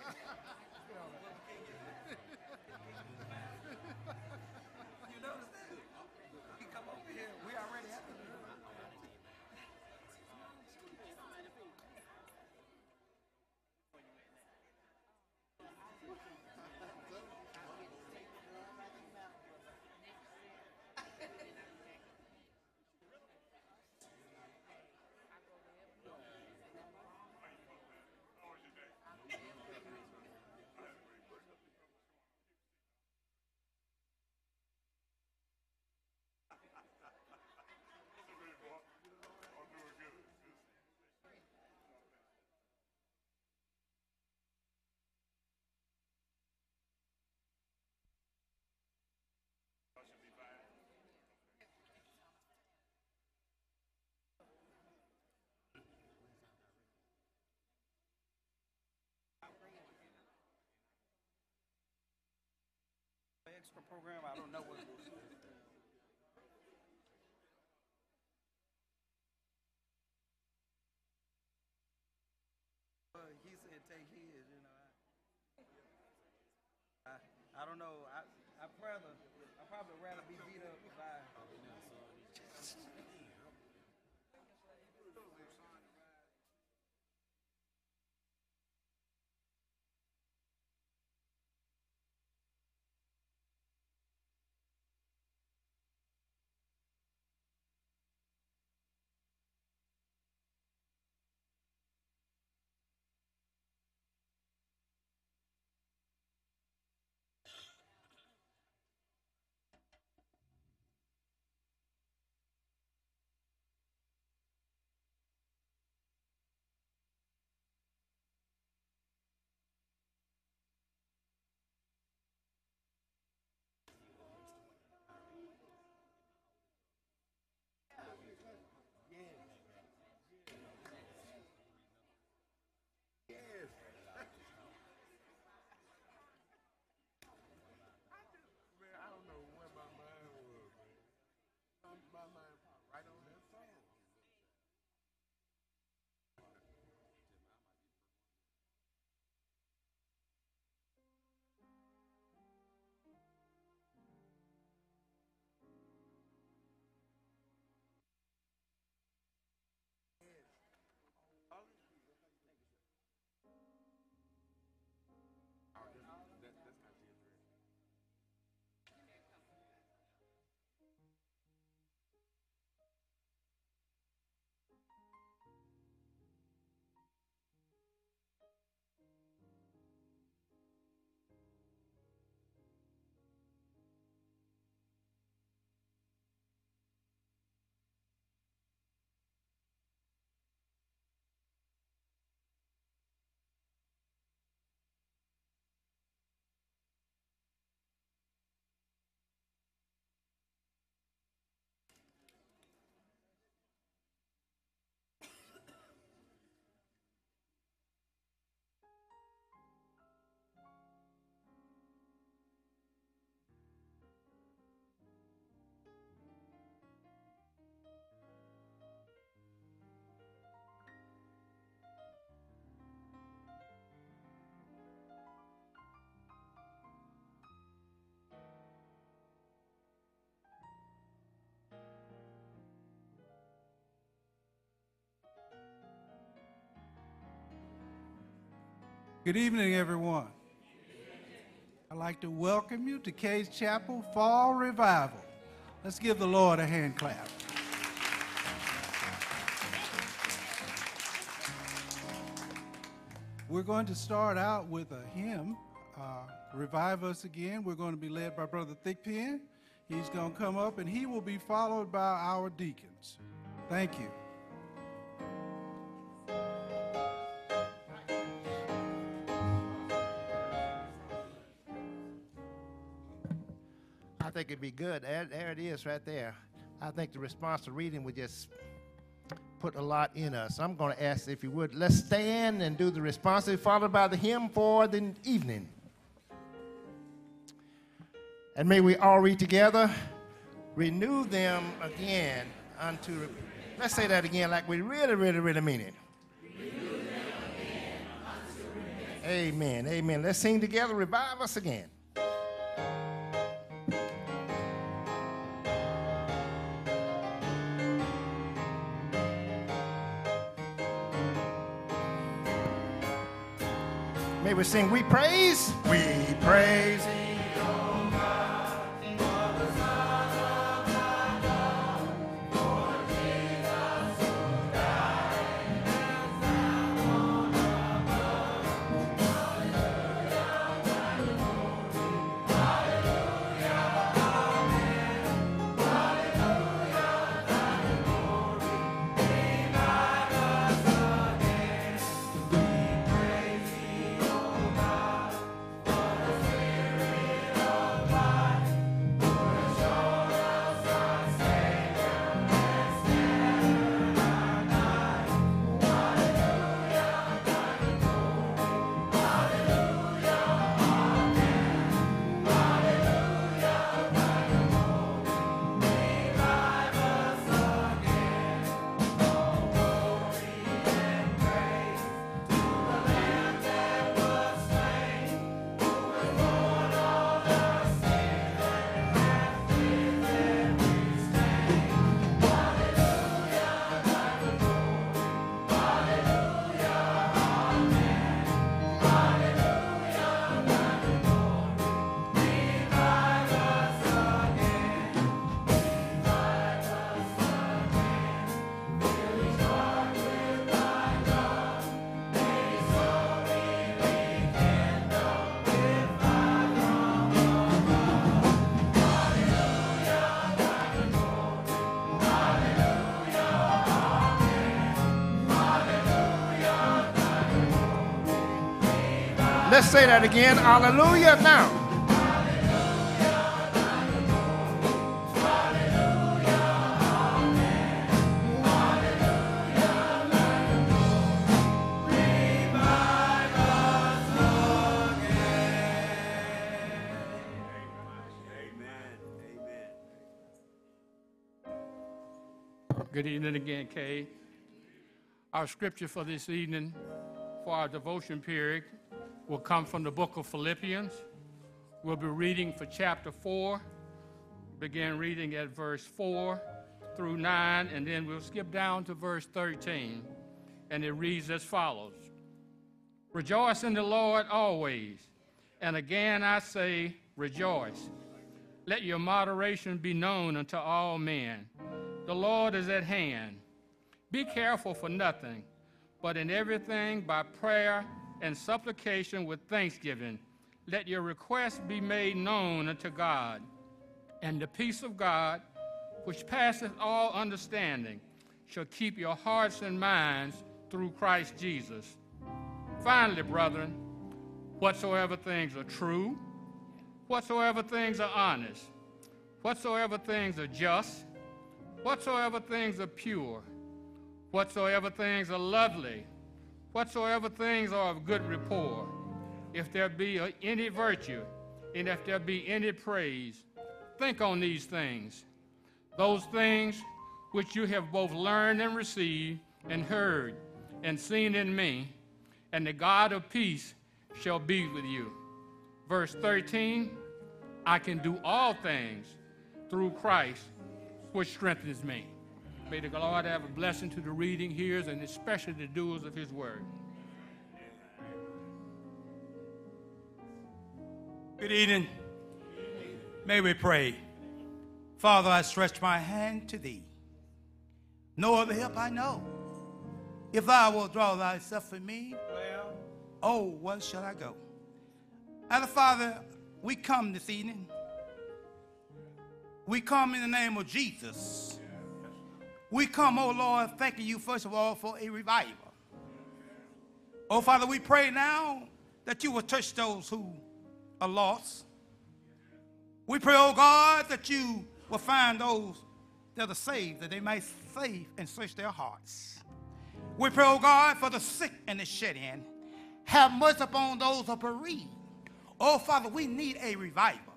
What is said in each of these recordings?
got it. You notice that? He come over here. We already have it. Extra program, I don't know what. Well, uh, he said take his, you know. I, I, I don't know. Good evening, everyone. I'd like to welcome you to Case Chapel Fall Revival. Let's give the Lord a hand clap. We're going to start out with a hymn, uh, Revive Us Again. We're going to be led by Brother Thickpen. He's going to come up and he will be followed by our deacons. Thank you. Be good. There, there it is right there. I think the response to reading would just put a lot in us. I'm going to ask if you would, let's stand and do the responsive, followed by the hymn for the evening. And may we all read together, renew them again unto. Let's say that again like we really, really, really mean it. Amen. Amen. Let's sing together. Revive us again. We sing, We praise. We praise. Say that again. Hallelujah now. Good evening again, Kay. Our scripture for this evening, for our devotion period, will come from the book of Philippians. We'll be reading for chapter 4, begin reading at verse 4 through 9, and then we'll skip down to verse 13. And it reads as follows Rejoice in the Lord always. And again I say, rejoice. Let your moderation be known unto all men. The Lord is at hand. Be careful for nothing, but in everything by prayer and supplication with thanksgiving, let your requests be made known unto God. And the peace of God, which passeth all understanding, shall keep your hearts and minds through Christ Jesus. Finally, brethren, whatsoever things are true, whatsoever things are honest, whatsoever things are just, whatsoever things are pure, whatsoever things are lovely, whatsoever things are of good report, if there be any virtue, and if there be any praise, think on these things. Those things which you have both learned and received, and heard, and seen in me, and the God of peace shall be with you. Verse 13 I can do all things through Christ which strengthens me. May the Lord have a blessing to the reading, hearers, and especially the doers of his word. Good evening. May we pray. Father, I stretch my hand to thee. No other help I know. If thou wilt draw thyself from me, well, oh, where shall I go? Our Father, we come this evening. We come in the name of Jesus. We come, oh Lord, thanking you first of all for a revival. Oh Father, we pray now that you will touch those who are lost. We pray, oh God, that you will find those that are saved, that they may save and search their hearts. We pray, oh God, for the sick and the shed in. Have mercy upon those who are bereaved. Oh Father, we need a revival.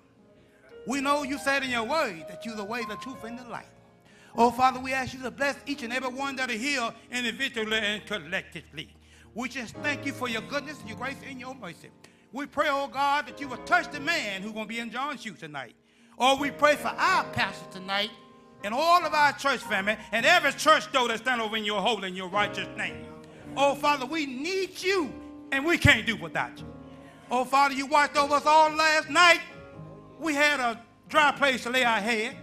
We know you said in your word that you're the way, the truth, and the light. Oh, Father, we ask you to bless each and every one that are here individually and collectively. We just thank you for your goodness, your grace, and your mercy. We pray, oh God, that you will touch the man who's going to be in John's shoes tonight. Or we pray for our pastor tonight and all of our church family and every church door that stand over in your holy and your righteous name. Oh, Father, we need you and we can't do without you. Oh, Father, you watched over us all last night. We had a dry place to lay our head.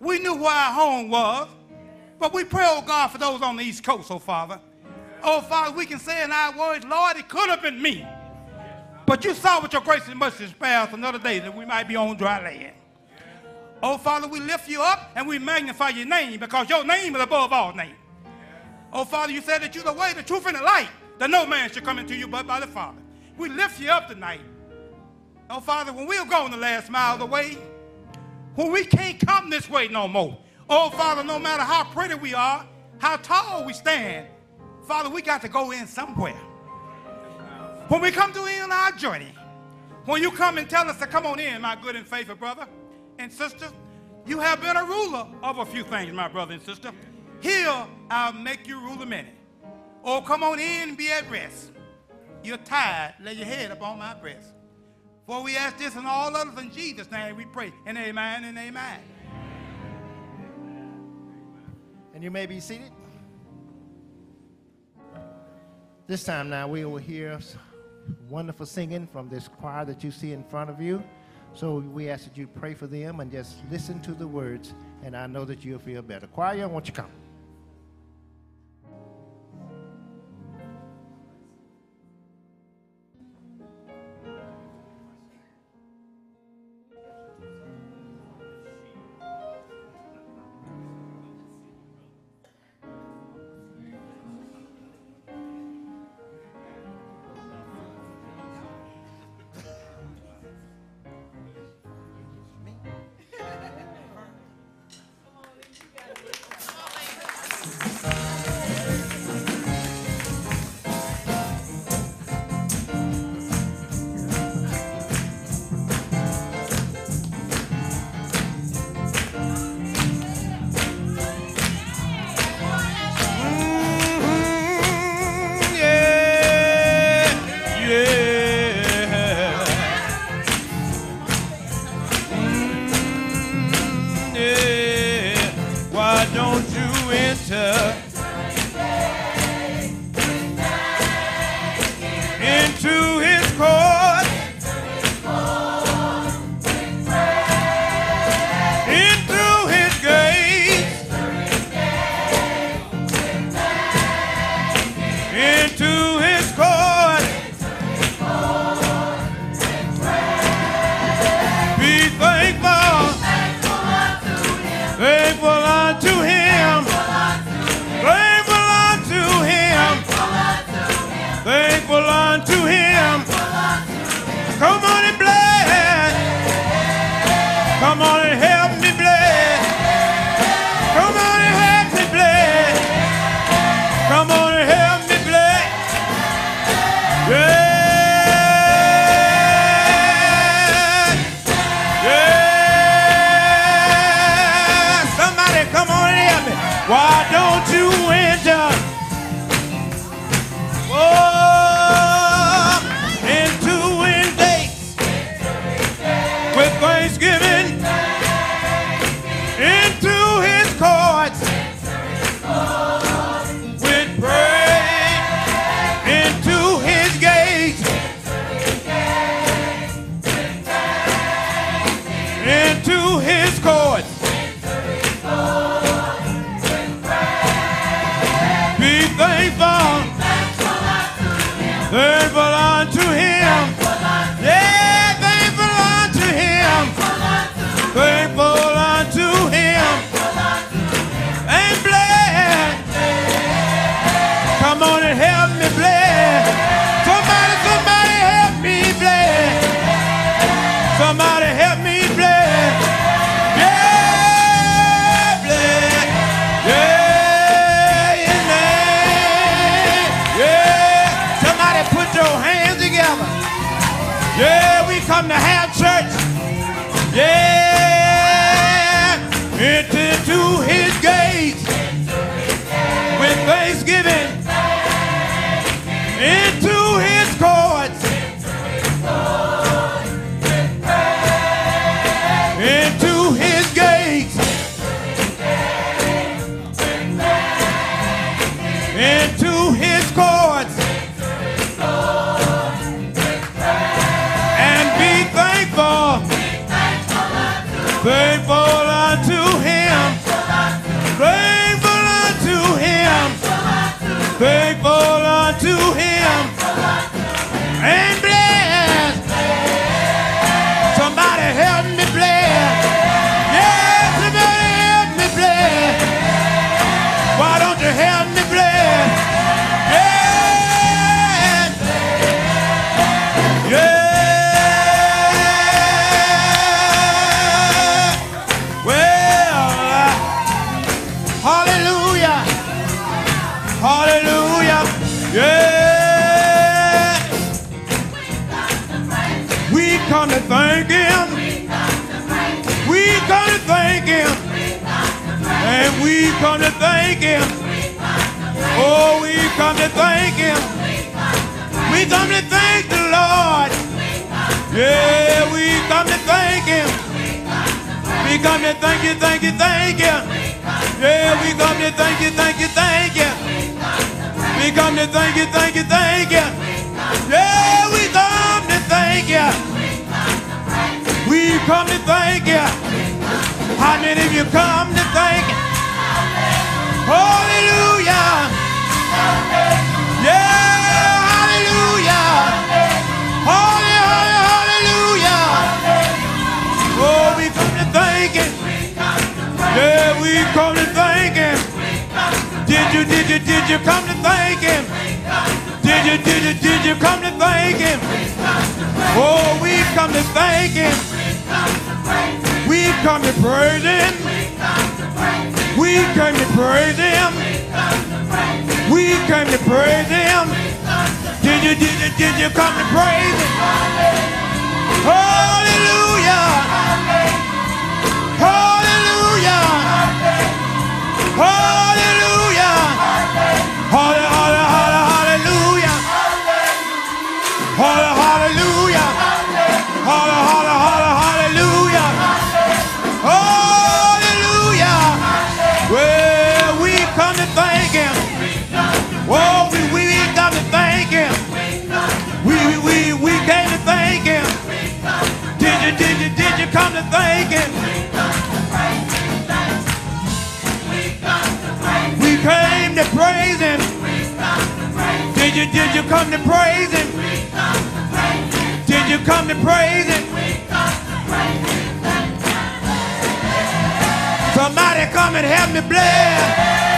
We knew where our home was. But we pray, oh God, for those on the East Coast, oh Father. Oh, Father, we can say in our words, Lord, it could have been me. But you saw with your grace and mercy spare another day that we might be on dry land. Oh, Father, we lift you up and we magnify your name because your name is above all names. Oh, Father, you said that you're the way, the truth, and the light, that no man should come into you but by the Father. We lift you up tonight. Oh, Father, when we're going the last mile of the way, when we can't come this way no more, oh, Father, no matter how pretty we are, how tall we stand, Father, we got to go in somewhere. When we come to end our journey, when you come and tell us to come on in, my good and faithful brother and sister, you have been a ruler of a few things, my brother and sister. Here, I'll make you rule a many. Oh, come on in and be at rest. You're tired, lay your head upon my breast. For we ask this and all others in Jesus' name we pray. And amen and amen. And you may be seated. This time now we will hear wonderful singing from this choir that you see in front of you. So we ask that you pray for them and just listen to the words, and I know that you'll feel better. Choir, won't you come? We come to thank him. We come to thank him. And we come to thank him. Oh, we come to thank him. We come to thank the Lord. Yeah, we come to thank him. We come to thank you, thank you, thank you. Yeah, we come to thank you, thank you, thank you. We come to thank you, thank you, thank you. Yeah, thank you. We come to thank you. How many of you come to thank you? Hallelujah. Yeah, hallelujah. Holy, holy, hallelujah. Oh, we come to thank him. Yeah, we come to thank him. Did you, did you, did you come to thank him? Did you, did you, did you come to thank him? Oh, we come to thank him. We come to praise him. We came to praise him. We came to praise him. Did you, did you, did you come to praise him? Hallelujah. Hallelujah. Hallelujah. Halle- halle- halle- Hallelujah. Him? We came to praise him. Did you, did you come to praise him? Did you come to praise him? Somebody come and help me bless.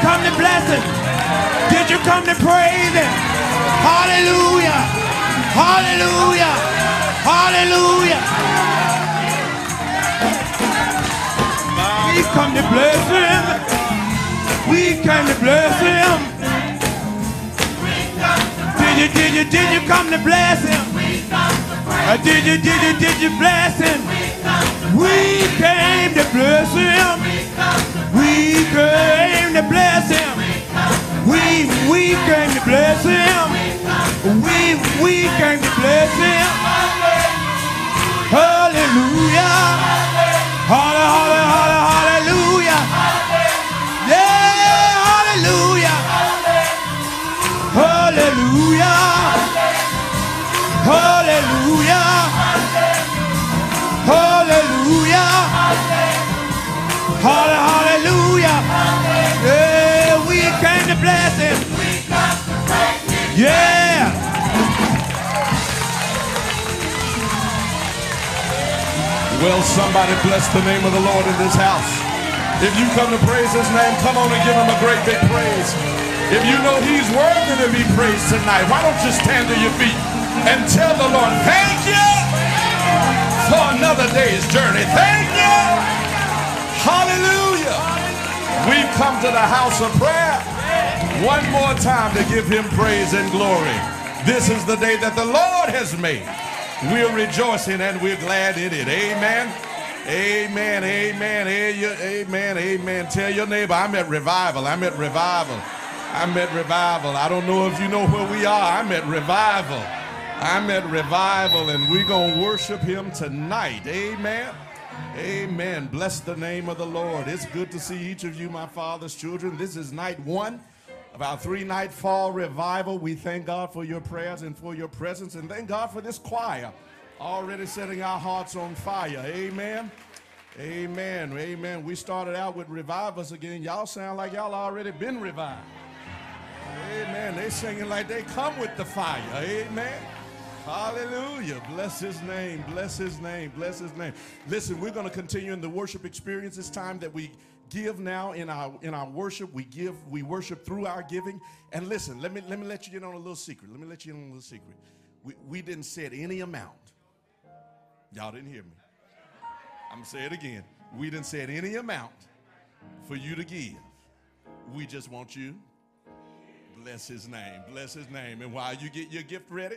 Come to bless him? Did you come to praise him? Hallelujah. Hallelujah. Hallelujah. We come to bless him. We came to bless him. Did you, did you, did you come to bless him? Uh, did you, did you, did you bless him? We came to bless him. We came to bless him. We, we came to bless him. We, we came to bless him. Hallelujah. Halle, halle, halle, hallelujah. Yeah, hallelujah. Hallelujah. Hallelujah. Hallelujah. Halle- Hallelujah. Yeah, we came to bless him. Yeah. Well, somebody bless the name of the Lord in this house. If you come to praise his name, come on and give him a great big praise. If you know he's worthy to be praised tonight, why don't you stand to your feet and tell the Lord, thank you for another day's journey. Thank you. Hallelujah. We've come to the house of prayer one more time to give him praise and glory. This is the day that the Lord has made. We're rejoicing and we're glad in it. Amen. Amen. Amen. Amen. Amen. Tell your neighbor, I'm at revival. I'm at revival. I'm at revival. I don't know if you know where we are. I'm at revival. I'm at revival, and we're going to worship him tonight. Amen. Amen. Bless the name of the Lord. It's good to see each of you, my father's children. This is night one of our three night fall revival. We thank God for your prayers and for your presence, and thank God for this choir already setting our hearts on fire. Amen. Amen. Amen. We started out with Revive Us again. Y'all sound like y'all already been revived. Amen. They singing like they come with the fire. Amen. Hallelujah. Bless his name. Bless his name. Bless his name. Listen, we're going to continue in the worship experience. It's time that we give now in our in our worship. We give, we worship through our giving. And listen, let me let me let you in on a little secret. Let me let you in on a little secret. We, we didn't set any amount. Y'all didn't hear me. I'm gonna say it again. We didn't set any amount for you to give. We just want you. Bless his name. Bless his name. And while you get your gift ready,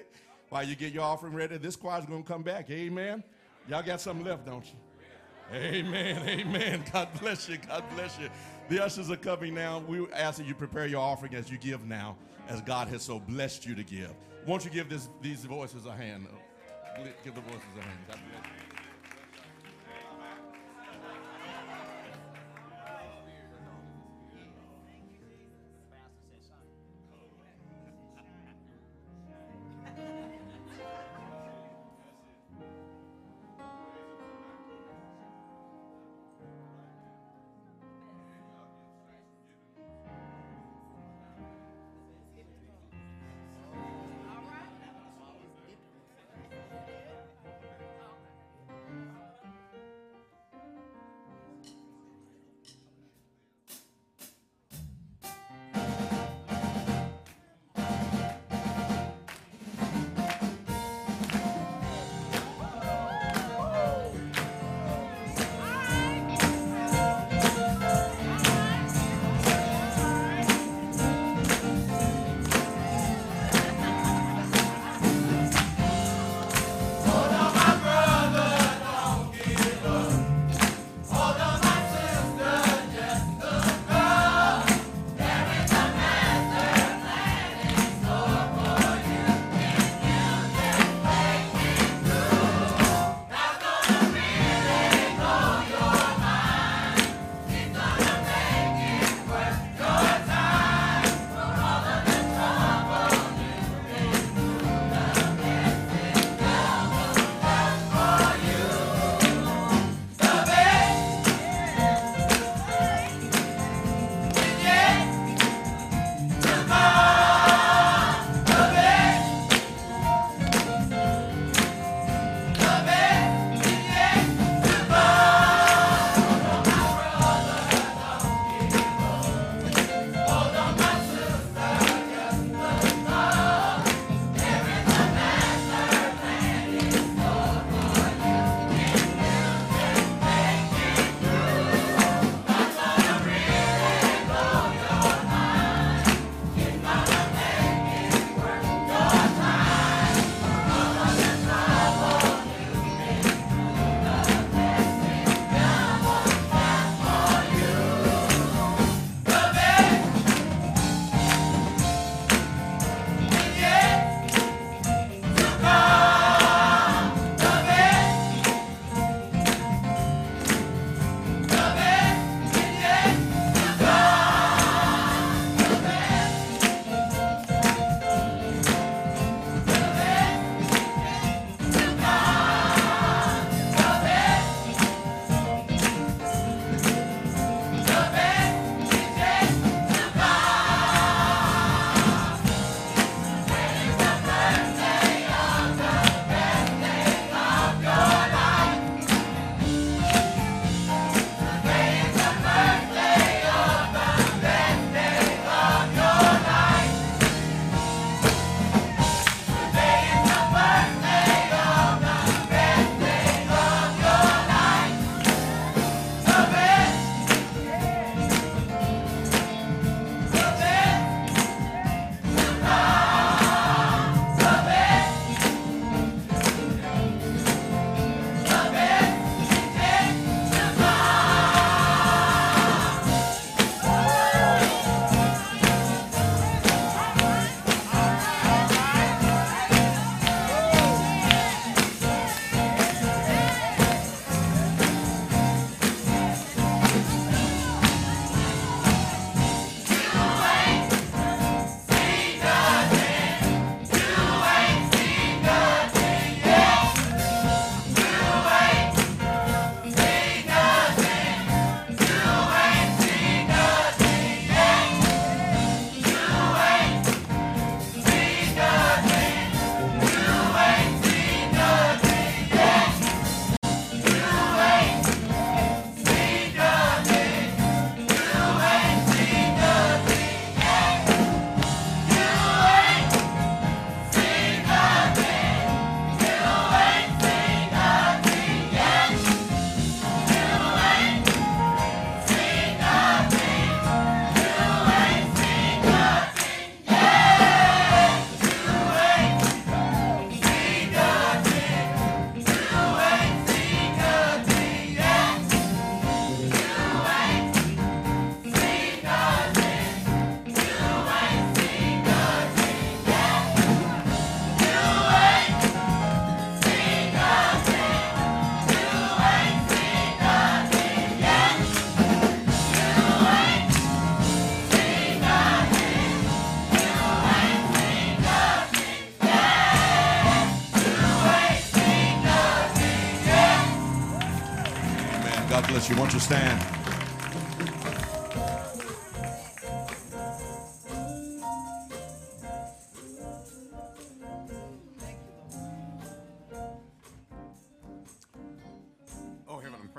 while you get your offering ready, this choir's going to come back. Amen. Y'all got something left, don't you? Amen. Amen. God bless you. God bless you. The ushers are coming now. We ask that you prepare your offering as you give now, as God has so blessed you to give. Won't you give this, these voices a hand? Give the voices a hand. God bless you.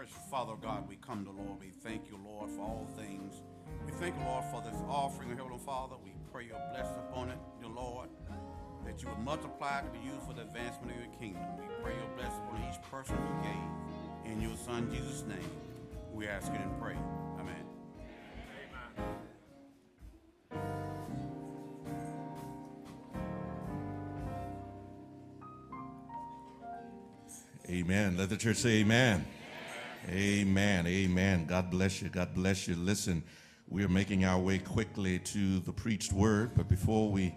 Precious Father God, we come to Lord. We thank you, Lord, for all things. We thank you, Lord, for this offering, of Heavenly Father. We pray your blessing upon it, dear Lord, that you would multiply it to be used for the advancement of your kingdom. We pray your blessing upon each person who gave. In your Son, Jesus' name, we ask it and pray. Amen. Amen. Let the church say amen. Amen. Amen. God bless you. God bless you. Listen, we are making our way quickly to the preached word, but before we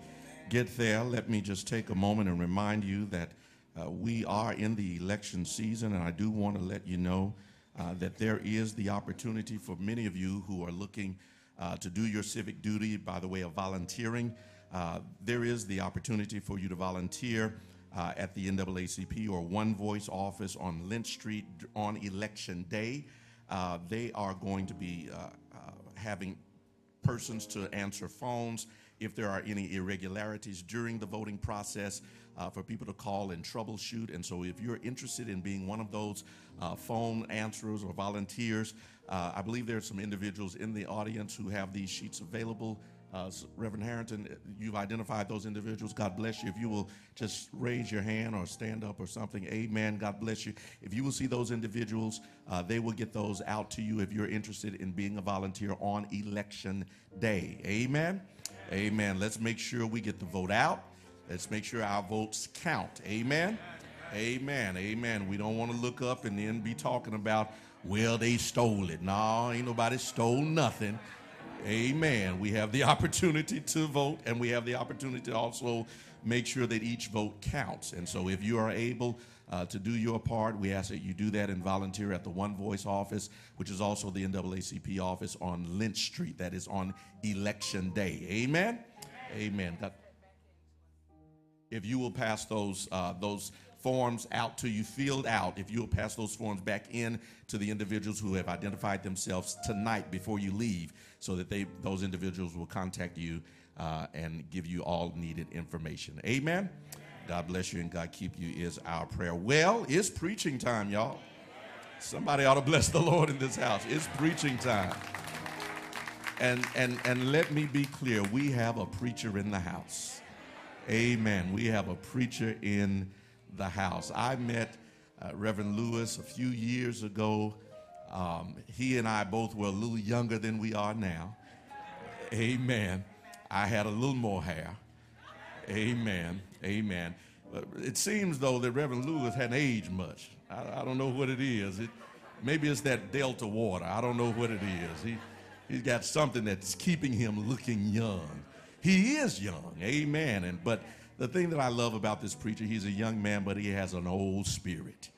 get there, let me just take a moment and remind you that uh, we are in the election season, and I do want to let you know uh, that there is the opportunity for many of you who are looking uh, to do your civic duty by the way of volunteering. Uh, there is the opportunity for you to volunteer uh, at the NAACP or One Voice office on Lynch Street on election day. Uh, they are going to be uh, uh, having persons to answer phones if there are any irregularities during the voting process uh, for people to call and troubleshoot. And so, if you're interested in being one of those uh, phone answerers or volunteers, uh, I believe there are some individuals in the audience who have these sheets available. Uh, Reverend Harrington, you've identified those individuals. God bless you. If you will just raise your hand or stand up or something, amen. God bless you. If you will see those individuals, uh, they will get those out to you if you're interested in being a volunteer on election day. Amen. Amen. Let's make sure we get the vote out. Let's make sure our votes count. Amen. Amen. Amen. We don't want to look up and then be talking about, well, they stole it. No, ain't nobody stole nothing. Amen. We have the opportunity to vote, and we have the opportunity to also make sure that each vote counts. And so, if you are able uh, to do your part, we ask that you do that and volunteer at the One Voice office, which is also the NAACP office on Lynch Street. That is on election day. Amen. Amen. God- if you will pass those uh, those forms out to you filled out if you will pass those forms back in to the individuals who have identified themselves tonight before you leave so that they those individuals will contact you uh, and give you all needed information amen god bless you and god keep you is our prayer well it's preaching time y'all somebody ought to bless the lord in this house it's preaching time and and and let me be clear we have a preacher in the house Amen. We have a preacher in the house. I met uh, Reverend Lewis a few years ago. Um, he and I both were a little younger than we are now. Amen. I had a little more hair. Amen. Amen. It seems though that Reverend Lewis hadn't aged much. I, I don't know what it is. It, maybe it's that Delta water. I don't know what it is. He, he's got something that's keeping him looking young. He is young, amen. And but the thing that I love about this preacher, he's a young man, but he has an old spirit.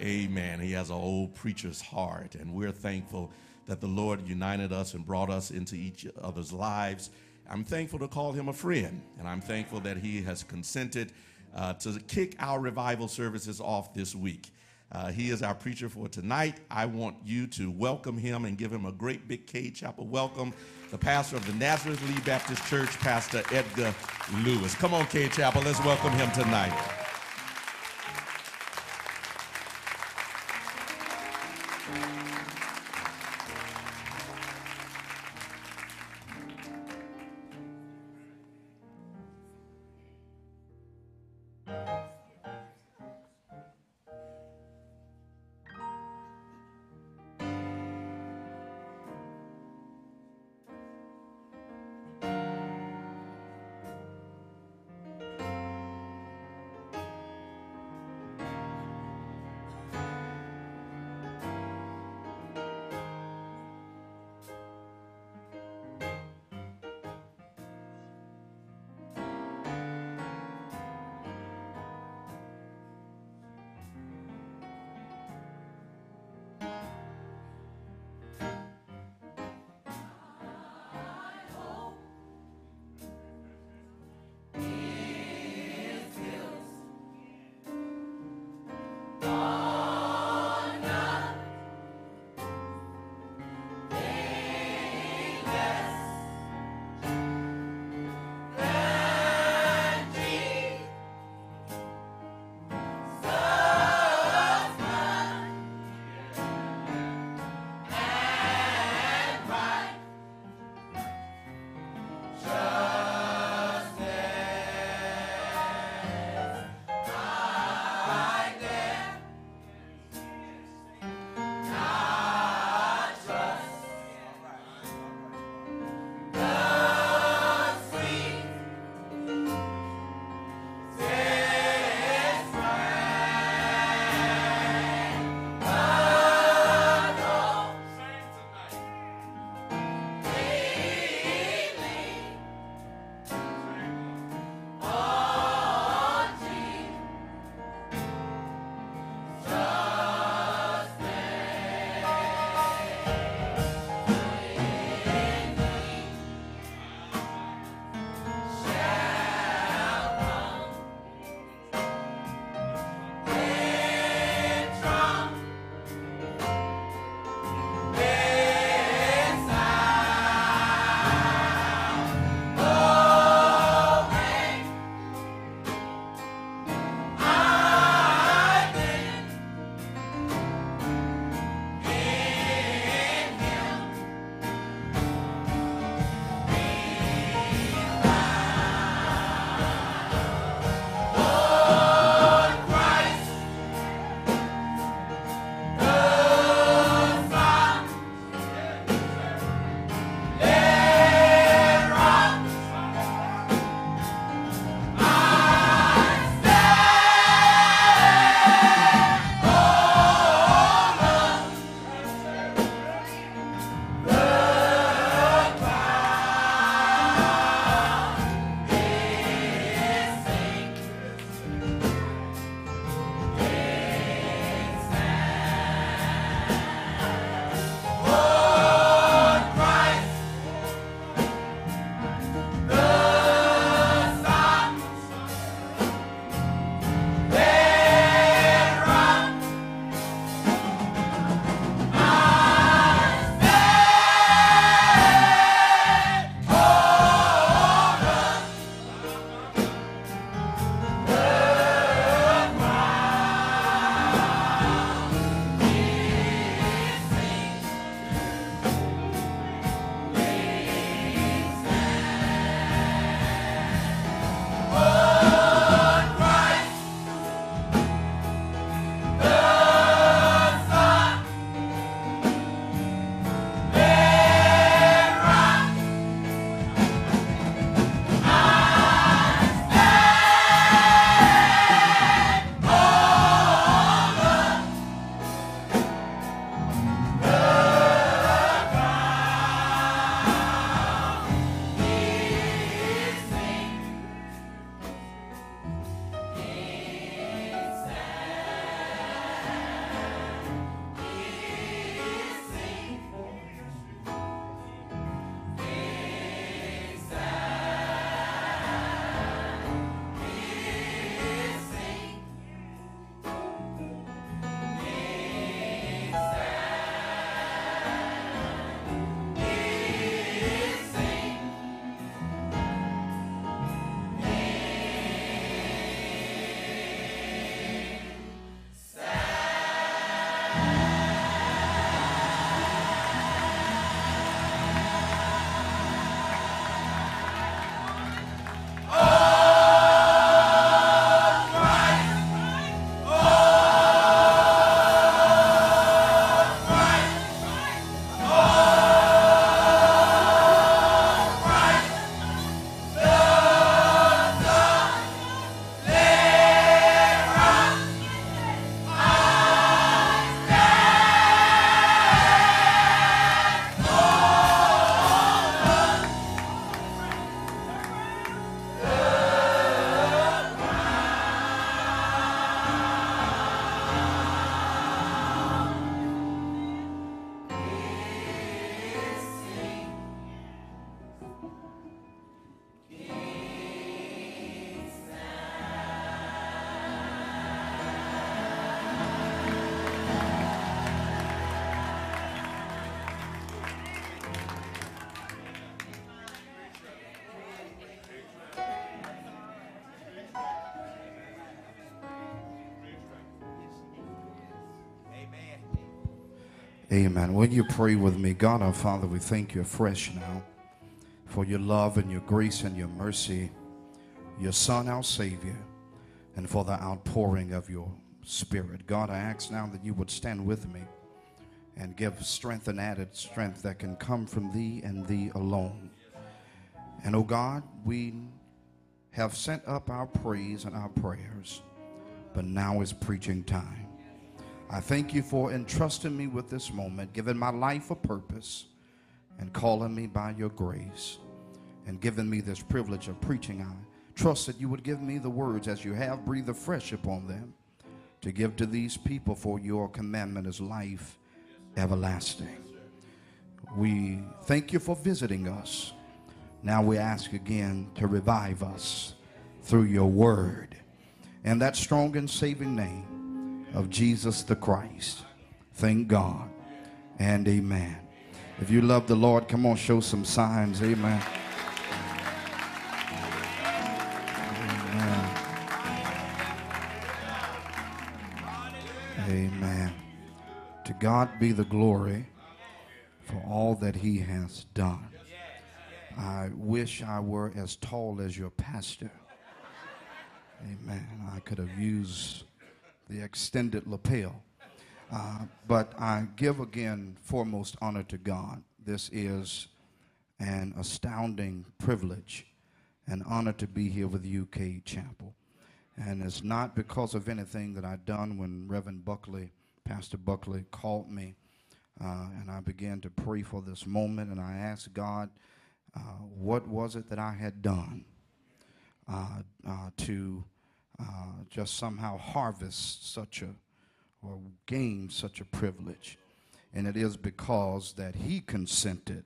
Amen. He has an old preacher's heart, and we're thankful that the Lord united us and brought us into each other's lives. I'm thankful to call him a friend, and I'm thankful that he has consented uh, to kick our revival services off this week. Uh, he is our preacher for tonight. I want you to welcome him and give him a great big K Chapel welcome. The pastor of the Nazareth Lee Baptist Church, Pastor Edgar Lewis. Come on, K Chapel, let's welcome him tonight. Amen. Will you pray with me? God our Father, we thank you afresh now for your love and your grace and your mercy, your Son, our Savior, and for the outpouring of your Spirit. God, I ask now that you would stand with me and give strength and added strength that can come from thee and thee alone. And oh God, we have sent up our praise and our prayers, but now is preaching time. I thank you for entrusting me with this moment, giving my life a purpose, and calling me by your grace, and giving me this privilege of preaching. I trust that you would give me the words as you have breathed afresh upon them to give to these people, for your commandment is life everlasting. We thank you for visiting us. Now we ask again to revive us through your word. And that strong and saving name of Jesus the Christ. Thank God and amen. If you love the Lord, come on, show some signs. Amen. Amen. To God be the glory for all that he has done. I wish I were as tall as your pastor. Amen. I could have used the extended lapel. Uh, but I give again foremost honor to God. This is an astounding privilege and honor to be here with UK Chapel. And it's not because of anything that I've done when Reverend Buckley, Pastor Buckley, called me. Uh, and I began to pray for this moment, and I asked God, uh, what was it that I had done uh, uh to uh, just somehow harvest such a, or gain such a privilege? And it is because that He consented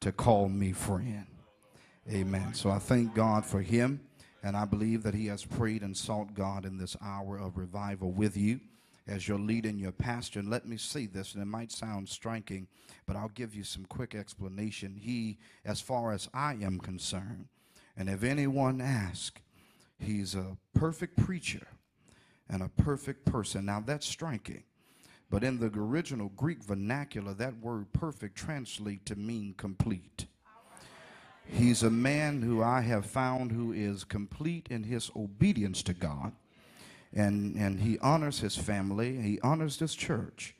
to call me friend. Amen. So I thank God for Him. And I believe that he has prayed and sought God in this hour of revival with you as your leader and your pastor. And let me say this, and it might sound striking, but I'll give you some quick explanation. He, as far as I am concerned, and if anyone asks, he's a perfect preacher and a perfect person. Now that's striking. But in the original Greek vernacular, that word perfect translates to mean complete. He's a man who I have found who is complete in his obedience to God. And, and he honors his family, he honors this church,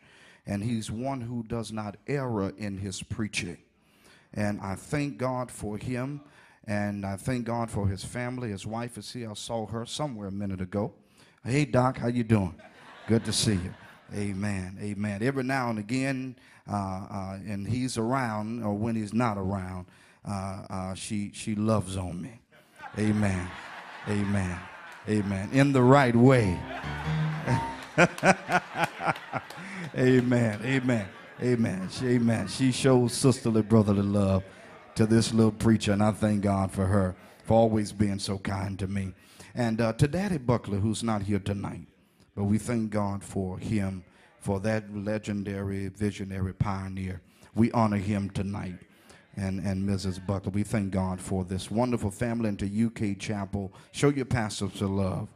and he's one who does not err in his preaching. And I thank God for him, and I thank God for his family. His wife is here. I saw her somewhere a minute ago. Hey, Doc, how you doing? Good to see you. Amen. Amen. Every now and again, uh, uh, and he's around, or when he's not around, uh, uh, she, she loves on me. Amen. Amen. Amen. In the right way. amen. Amen. Amen. She, amen. She shows sisterly brotherly love to this little preacher, and I thank God for her for always being so kind to me. And uh, to Daddy Buckley, who's not here tonight, but we thank God for him, for that legendary, visionary pioneer. We honor him tonight and, and Mrs. Buckley. We thank God for this wonderful family and to UK Chapel. Show your pastors some love.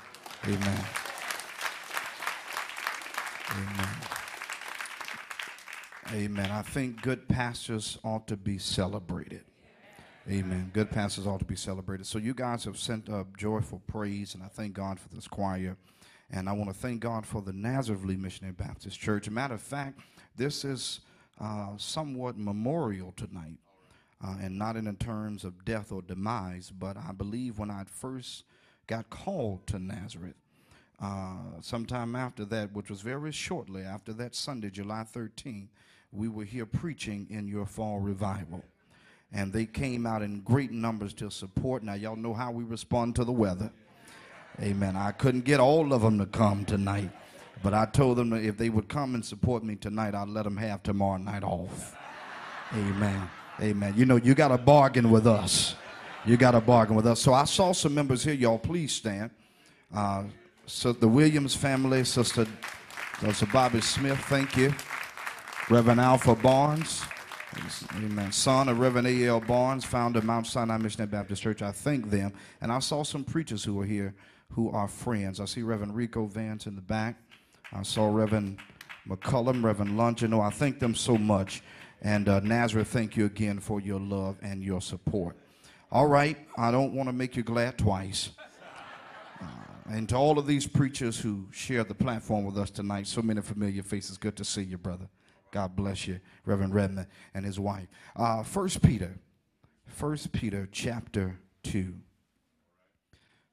Amen. Amen. Amen. I think good pastors ought to be celebrated. Amen. Good pastors ought to be celebrated. So you guys have sent up joyful praise, and I thank God for this choir. And I want to thank God for the Nazareth Missionary Baptist Church. Matter of fact, this is uh, somewhat memorial tonight uh, and not in terms of death or demise, but I believe when I first got called to Nazareth, uh, sometime after that, which was very shortly after that Sunday, July 13th, we were here preaching in your fall revival. And they came out in great numbers to support. Now, y'all know how we respond to the weather. Amen. I couldn't get all of them to come tonight, but I told them that if they would come and support me tonight, I'd let them have tomorrow night off. Amen. Amen. You know, you got to bargain with us. You got to bargain with us. So I saw some members here. Y'all, please stand. Uh, so the Williams family, Sister, Sister Bobby Smith, thank you. Reverend Alpha Barnes, amen, son of Reverend A.L. Barnes, founder of Mount Sinai Missionary Baptist Church. I thank them. And I saw some preachers who are here who are friends. I see Reverend Rico Vance in the back. I saw Reverend McCullum, Reverend Longino. I thank them so much. And uh, Nazareth, thank you again for your love and your support. All right, I don't want to make you glad twice. Uh, and to all of these preachers who share the platform with us tonight, so many familiar faces. Good to see you, brother. God bless you, Reverend Redmond and his wife. Uh, First Peter, First Peter chapter two.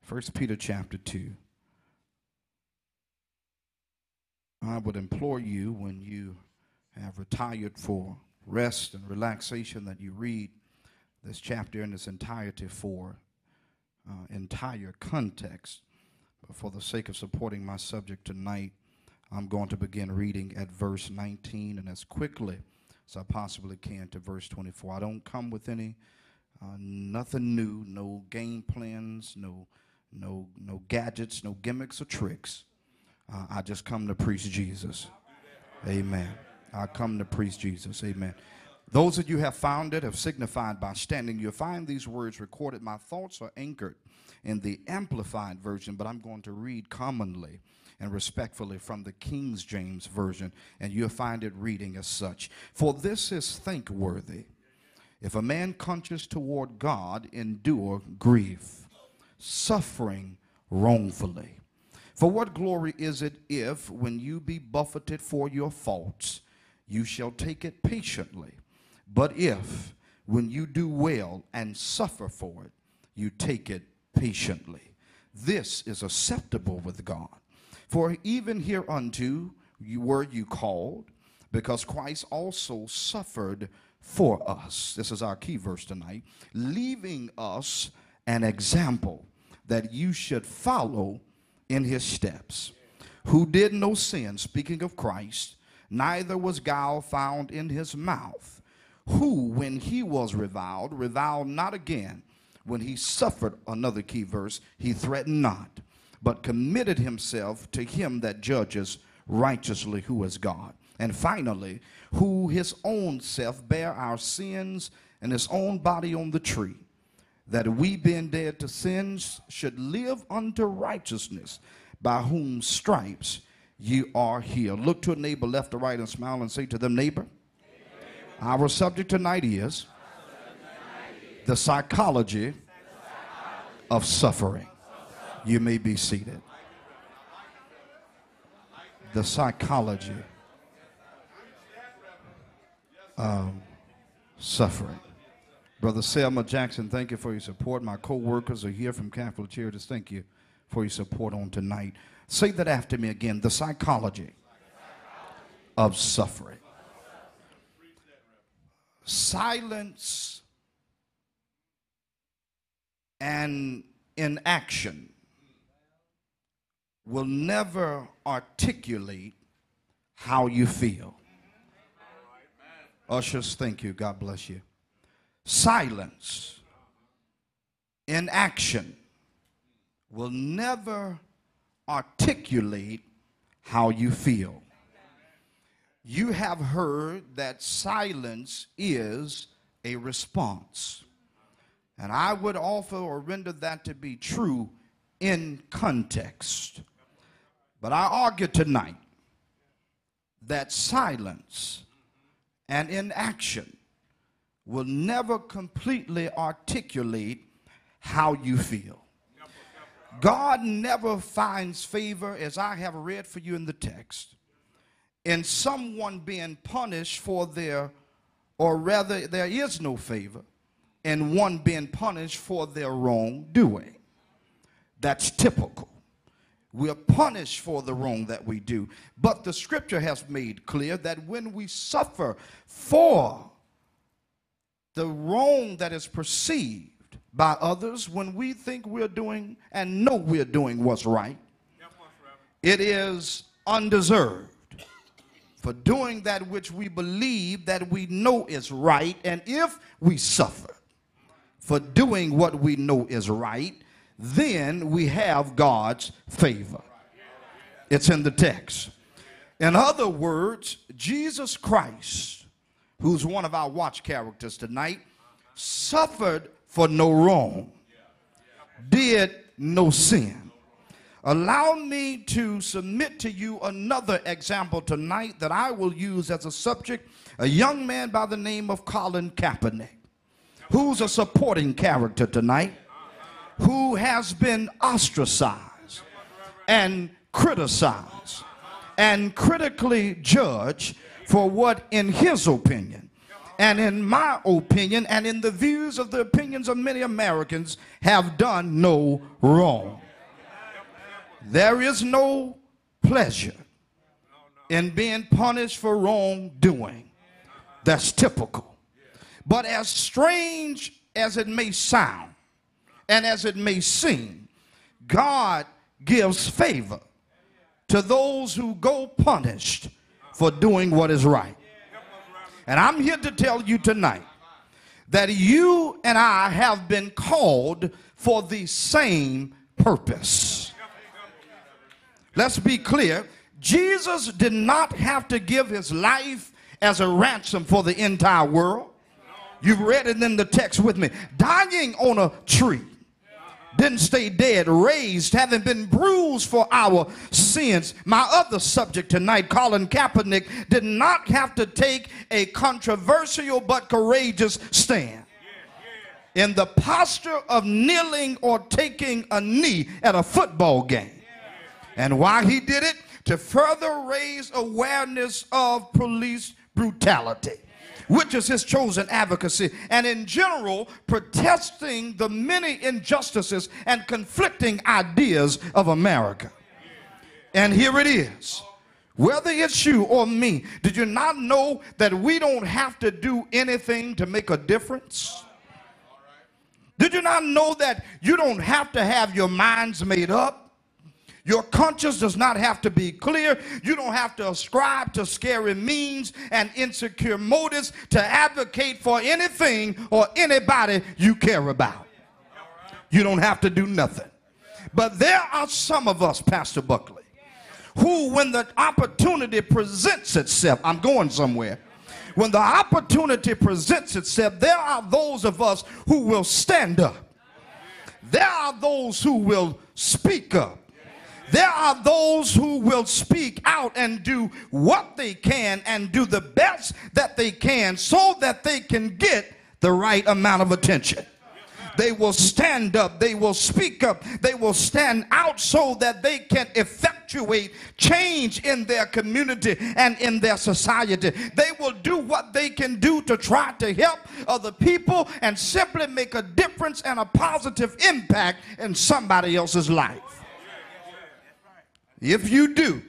First Peter chapter two. I would implore you when you have retired for rest and relaxation that you read this chapter in its entirety for uh, entire context. But for the sake of supporting my subject tonight, I'm going to begin reading at verse 19 and as quickly as I possibly can to verse 24. I don't come with any uh, nothing new, no game plans, no no no gadgets, no gimmicks or tricks. Uh, I just come to preach Jesus. Amen. I come to preach Jesus. Amen. Those of you have found it have signified by standing. You'll find these words recorded. My thoughts are anchored in the amplified version, but I'm going to read commonly and respectfully from the King James Version, and you'll find it reading as such. For this is thankworthy. If a man conscious toward God endure grief, suffering wrongfully. For what glory is it if, when you be buffeted for your faults, you shall take it patiently? But if, when you do well and suffer for it, you take it patiently, this is acceptable with God. For even hereunto you were you called, because Christ also suffered for us. This is our key verse tonight, leaving us an example that you should follow in his steps, who did no sin, speaking of Christ, neither was guile found in his mouth, who, when he was reviled, reviled not again. When he suffered, another key verse, he threatened not, but committed himself to him that judges righteously, who is God. And finally, who his own self bare our sins and his own body on the tree that we being dead to sins should live unto righteousness, by whom stripes you are healed. Look to a neighbor left or right and smile and say to them, neighbor, our subject tonight is the psychology of suffering. You may be seated. The psychology of suffering. Brother Selma Jackson, thank you for your support. My co-workers are here from Catholic Charities. Thank you for your support on tonight. Say that after me again. The psychology of suffering. Silence and inaction will never articulate how you feel. Ushers, thank you. God bless you silence, inaction will never articulate how you feel. You have heard that silence is a response. And I would offer or render that to be true in context. But I argue tonight that silence and inaction will never completely articulate how you feel. God never finds favor, as I have read for you in the text, in someone being punished for their, or rather, there is no favor in one being punished for their wrongdoing. That's typical. We're punished for the wrong that we do. But the scripture has made clear that when we suffer for the wrong that is perceived by others when we think we're doing and know we're doing what's right, it is undeserved for doing that which we believe that we know is right. And if we suffer for doing what we know is right, then we have God's favor. It's in the text. In other words, Jesus Christ who's one of our watch characters tonight, suffered for no wrong, did no sin. Allow me to submit to you another example tonight that I will use as a subject. A young man by the name of Colin Kaepernick, who's a supporting character tonight, who has been ostracized and criticized and critically judged for what, in his opinion, and in my opinion, and in the views of the opinions of many Americans, have done no wrong. There is no pleasure in being punished for wrongdoing. That's typical. But as strange as it may sound, and as it may seem, God gives favor to those who go punished for doing what is right. And I'm here to tell you tonight that you and I have been called for the same purpose. Let's be clear. Jesus did not have to give his life as a ransom for the entire world. You've read it in the text with me. Dying on a tree didn't stay dead, raised, having been bruised for our sins. My other subject tonight, Colin Kaepernick, did not have to take a controversial but courageous stand. In the posture of kneeling or taking a knee at a football game. And why he did it? To further raise awareness of police brutality which is his chosen advocacy, and in general, protesting the many injustices and conflicting ideas of America. And here it is. Whether it's you or me, did you not know that we don't have to do anything to make a difference? Did you not know that you don't have to have your minds made up? Your conscience does not have to be clear. You don't have to ascribe to scary means and insecure motives to advocate for anything or anybody you care about. You don't have to do nothing. But there are some of us, Pastor Buckley, who, when the opportunity presents itself, I'm going somewhere. When the opportunity presents itself, there are those of us who will stand up. There are those who will speak up. There are those who will speak out and do what they can and do the best that they can so that they can get the right amount of attention. They will stand up, they will speak up, they will stand out so that they can effectuate change in their community and in their society. They will do what they can do to try to help other people and simply make a difference and a positive impact in somebody else's life. If you do,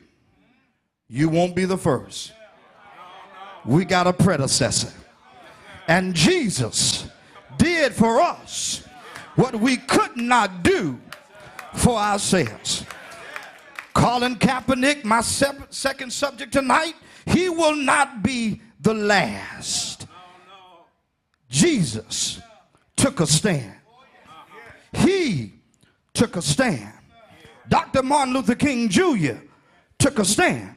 you won't be the first. We got a predecessor. And Jesus did for us what we could not do for ourselves. Colin Kaepernick, my second subject tonight, he will not be the last. Jesus took a stand. He took a stand. Dr. Martin Luther King Jr. took a stand.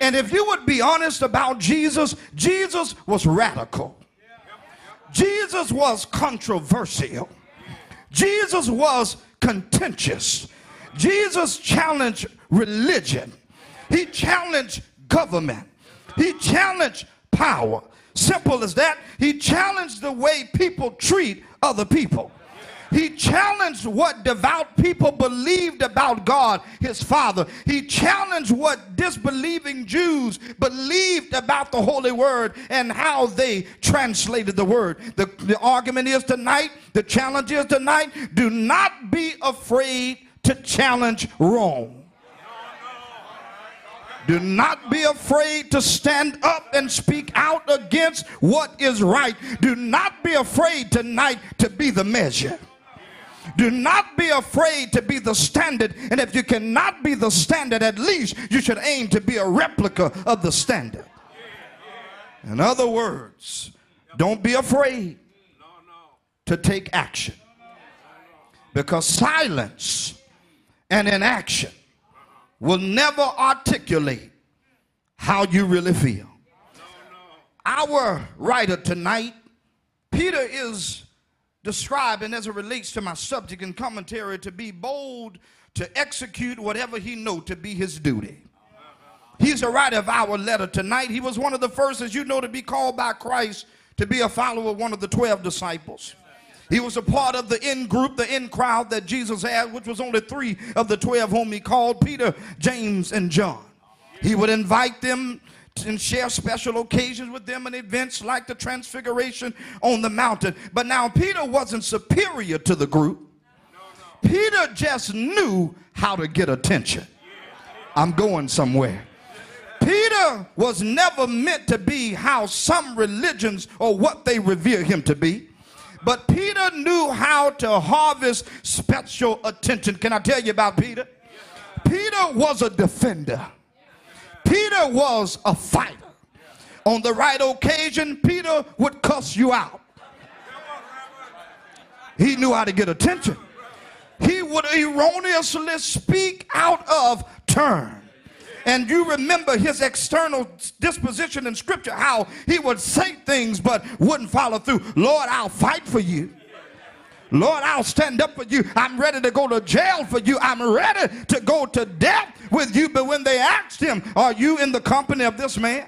And if you would be honest about Jesus, Jesus was radical. Jesus was controversial. Jesus was contentious. Jesus challenged religion. He challenged government. He challenged power. Simple as that. He challenged the way people treat other people. He challenged what devout people believed about God, his Father. He challenged what disbelieving Jews believed about the Holy Word and how they translated the Word. The, the argument is tonight, the challenge is tonight do not be afraid to challenge Rome. Do not be afraid to stand up and speak out against what is right. Do not be afraid tonight to be the measure. Do not be afraid to be the standard. And if you cannot be the standard, at least you should aim to be a replica of the standard. In other words, don't be afraid to take action. Because silence and inaction will never articulate how you really feel. Our writer tonight, Peter, is describing as it relates to my subject and commentary to be bold to execute whatever he know to be his duty. He's a writer of our letter tonight. He was one of the first, as you know, to be called by Christ to be a follower of one of the 12 disciples. He was a part of the in group, the in crowd that Jesus had, which was only three of the 12 whom he called Peter, James, and John. He would invite them and share special occasions with them and events like the transfiguration on the mountain. But now Peter wasn't superior to the group. Peter just knew how to get attention. I'm going somewhere. Peter was never meant to be how some religions or what they revere him to be. But Peter knew how to harvest special attention. Can I tell you about Peter? Peter was a defender. Peter was a fighter. On the right occasion, Peter would cuss you out. He knew how to get attention. He would erroneously speak out of turn. And you remember his external disposition in scripture, how he would say things but wouldn't follow through. Lord, I'll fight for you. Lord, I'll stand up for you. I'm ready to go to jail for you. I'm ready to go to death with you. But when they asked him, Are you in the company of this man?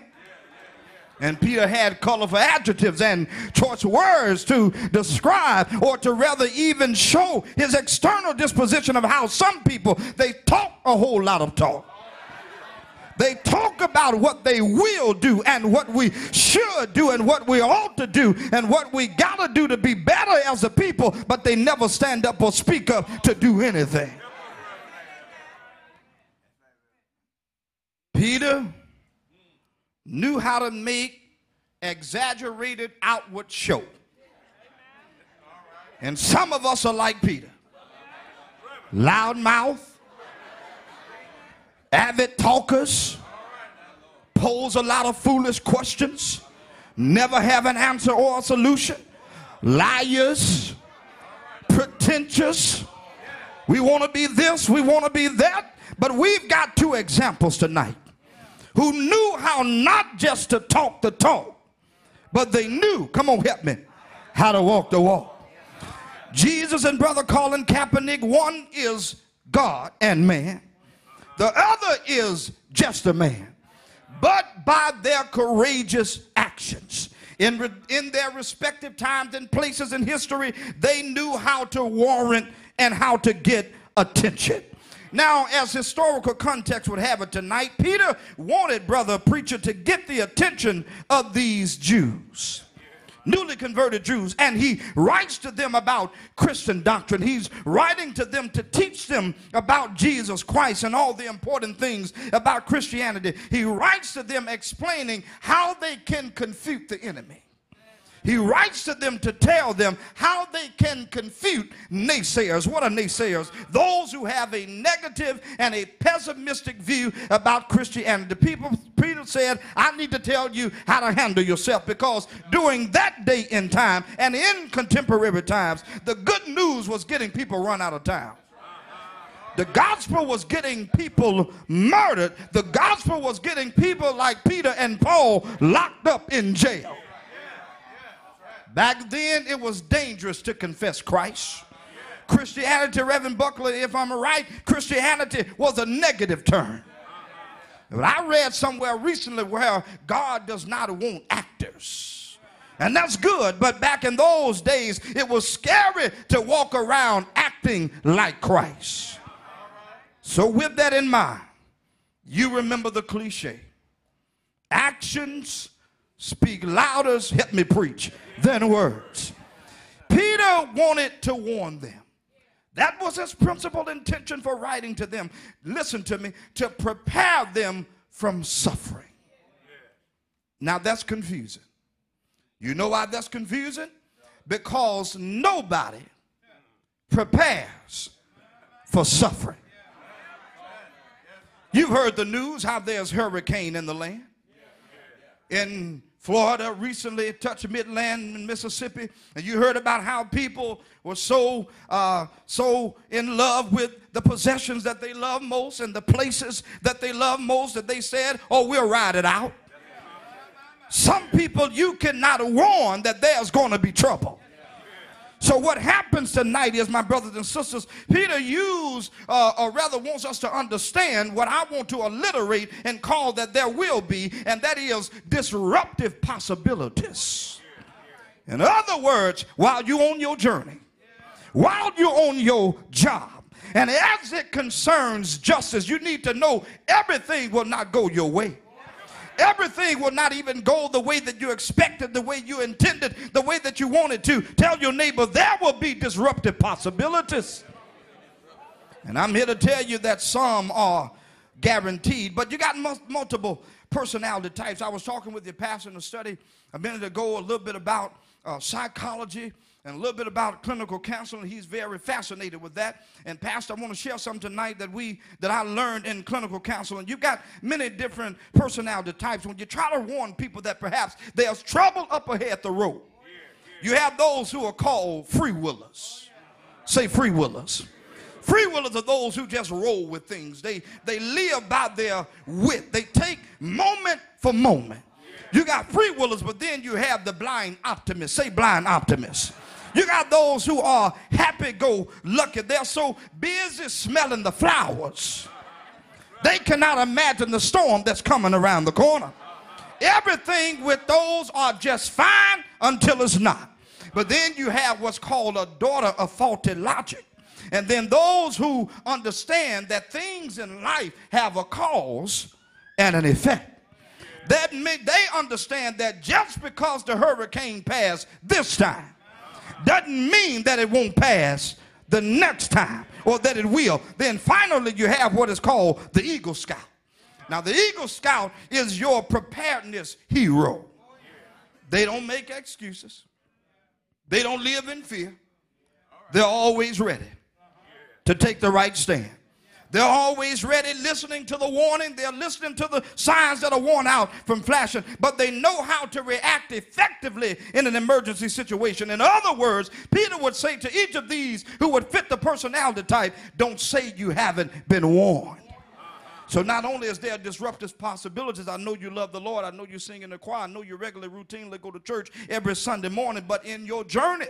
And Peter had colorful adjectives and choice words to describe or to rather even show his external disposition of how some people they talk a whole lot of talk. They talk about what they will do and what we should do and what we ought to do and what we got to do to be better as a people, but they never stand up or speak up to do anything. Peter knew how to make exaggerated outward show. And some of us are like Peter. Loud mouth, avid talkers, pose a lot of foolish questions, never have an answer or a solution, liars, pretentious. We want to be this, we want to be that, but we've got two examples tonight who knew how not just to talk the talk, but they knew, come on, help me, how to walk the walk. Jesus and Brother Colin Kaepernick, one is God and man, the other is just a man. But by their courageous actions, in, re- in their respective times and places in history, they knew how to warrant and how to get attention. Now, as historical context would have it tonight, Peter wanted brother preacher to get the attention of these Jews newly converted Jews, and he writes to them about Christian doctrine. He's writing to them to teach them about Jesus Christ and all the important things about Christianity. He writes to them explaining how they can confute the enemy. He writes to them to tell them how they can confute naysayers. What are naysayers? Those who have a negative and a pessimistic view about Christianity. People, Peter said, I need to tell you how to handle yourself because during that day in time and in contemporary times, the good news was getting people run out of town. The gospel was getting people murdered. The gospel was getting people like Peter and Paul locked up in jail. Back then, it was dangerous to confess Christ. Christianity, Reverend Buckley, if I'm right, Christianity was a negative term. But I read somewhere recently where God does not want actors. And that's good, but back in those days, it was scary to walk around acting like Christ. So, with that in mind, you remember the cliche actions speak louder, help me preach, than words. Peter wanted to warn them. That was his principal intention for writing to them. Listen to me, to prepare them from suffering. Now that's confusing. You know why that's confusing? Because nobody prepares for suffering. You've heard the news how there's hurricane in the land. In Florida recently touched Midland in Mississippi, and you heard about how people were so uh, so in love with the possessions that they love most and the places that they love most that they said, "Oh, we'll ride it out." Some people you cannot warn that there's going to be trouble. So what happens tonight is, my brothers and sisters, Peter used, uh, or rather wants us to understand what I want to alliterate and call that there will be, and that is disruptive possibilities. In other words, while you're on your journey, while you're on your job, and as it concerns justice, you need to know everything will not go your way. Everything will not even go the way that you expected, the way you intended, the way that you wanted to. Tell your neighbor there will be disruptive possibilities. And I'm here to tell you that some are guaranteed, but you got mul- multiple personality types. I was talking with your pastor in a study a minute ago a little bit about uh, psychology and a little bit about clinical counseling. He's very fascinated with that. And Pastor, I want to share something tonight that we that I learned in clinical counseling. You've got many different personality types. When you try to warn people that perhaps there's trouble up ahead the road, you have those who are called free willers. Say free willers. Free willers are those who just roll with things. They they live by their wit. They take moment for moment. You got free willers, but then you have the blind optimist. Say blind optimists. You got those who are happy go lucky. They're so busy smelling the flowers. They cannot imagine the storm that's coming around the corner. Everything with those are just fine until it's not. But then you have what's called a daughter of faulty logic. And then those who understand that things in life have a cause and an effect. That mean, they understand that just because the hurricane passed this time doesn't mean that it won't pass the next time or that it will. Then finally, you have what is called the Eagle Scout. Now, the Eagle Scout is your preparedness hero. They don't make excuses, they don't live in fear. They're always ready to take the right stand. They're always ready, listening to the warning. They're listening to the signs that are worn out from flashing, but they know how to react effectively in an emergency situation. In other words, Peter would say to each of these who would fit the personality type, Don't say you haven't been warned. So not only is there disruptive possibilities, I know you love the Lord, I know you sing in the choir, I know you regularly routinely go to church every Sunday morning, but in your journey,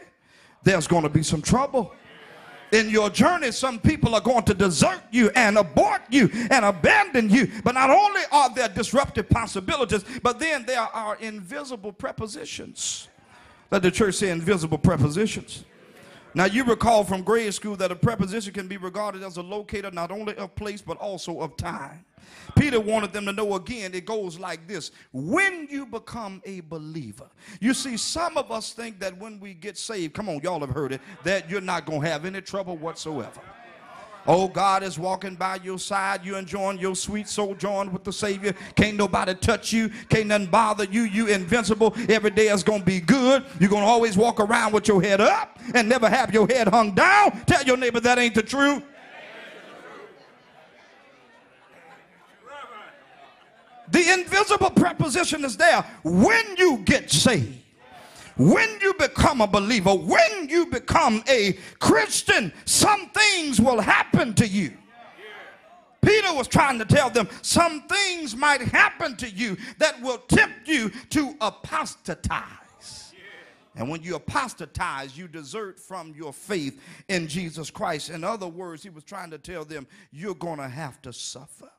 there's going to be some trouble in your journey, some people are going to desert you and abort you and abandon you. But not only are there disruptive possibilities, but then there are invisible prepositions. Let the church say invisible prepositions. Now, you recall from grade school that a preposition can be regarded as a locator not only of place but also of time. Peter wanted them to know again, it goes like this when you become a believer. You see, some of us think that when we get saved, come on, y'all have heard it, that you're not going to have any trouble whatsoever. Oh, God is walking by your side. You're enjoying your sweet sojourn with the Savior. Can't nobody touch you. Can't nothing bother you. You invincible. Every day is going to be good. You're going to always walk around with your head up and never have your head hung down. Tell your neighbor that ain't the truth. The invisible preposition is there when you get saved. When you become a believer, when you become a Christian, some things will happen to you. Peter was trying to tell them some things might happen to you that will tempt you to apostatize. And when you apostatize, you desert from your faith in Jesus Christ. In other words, he was trying to tell them, you're going to have to suffer.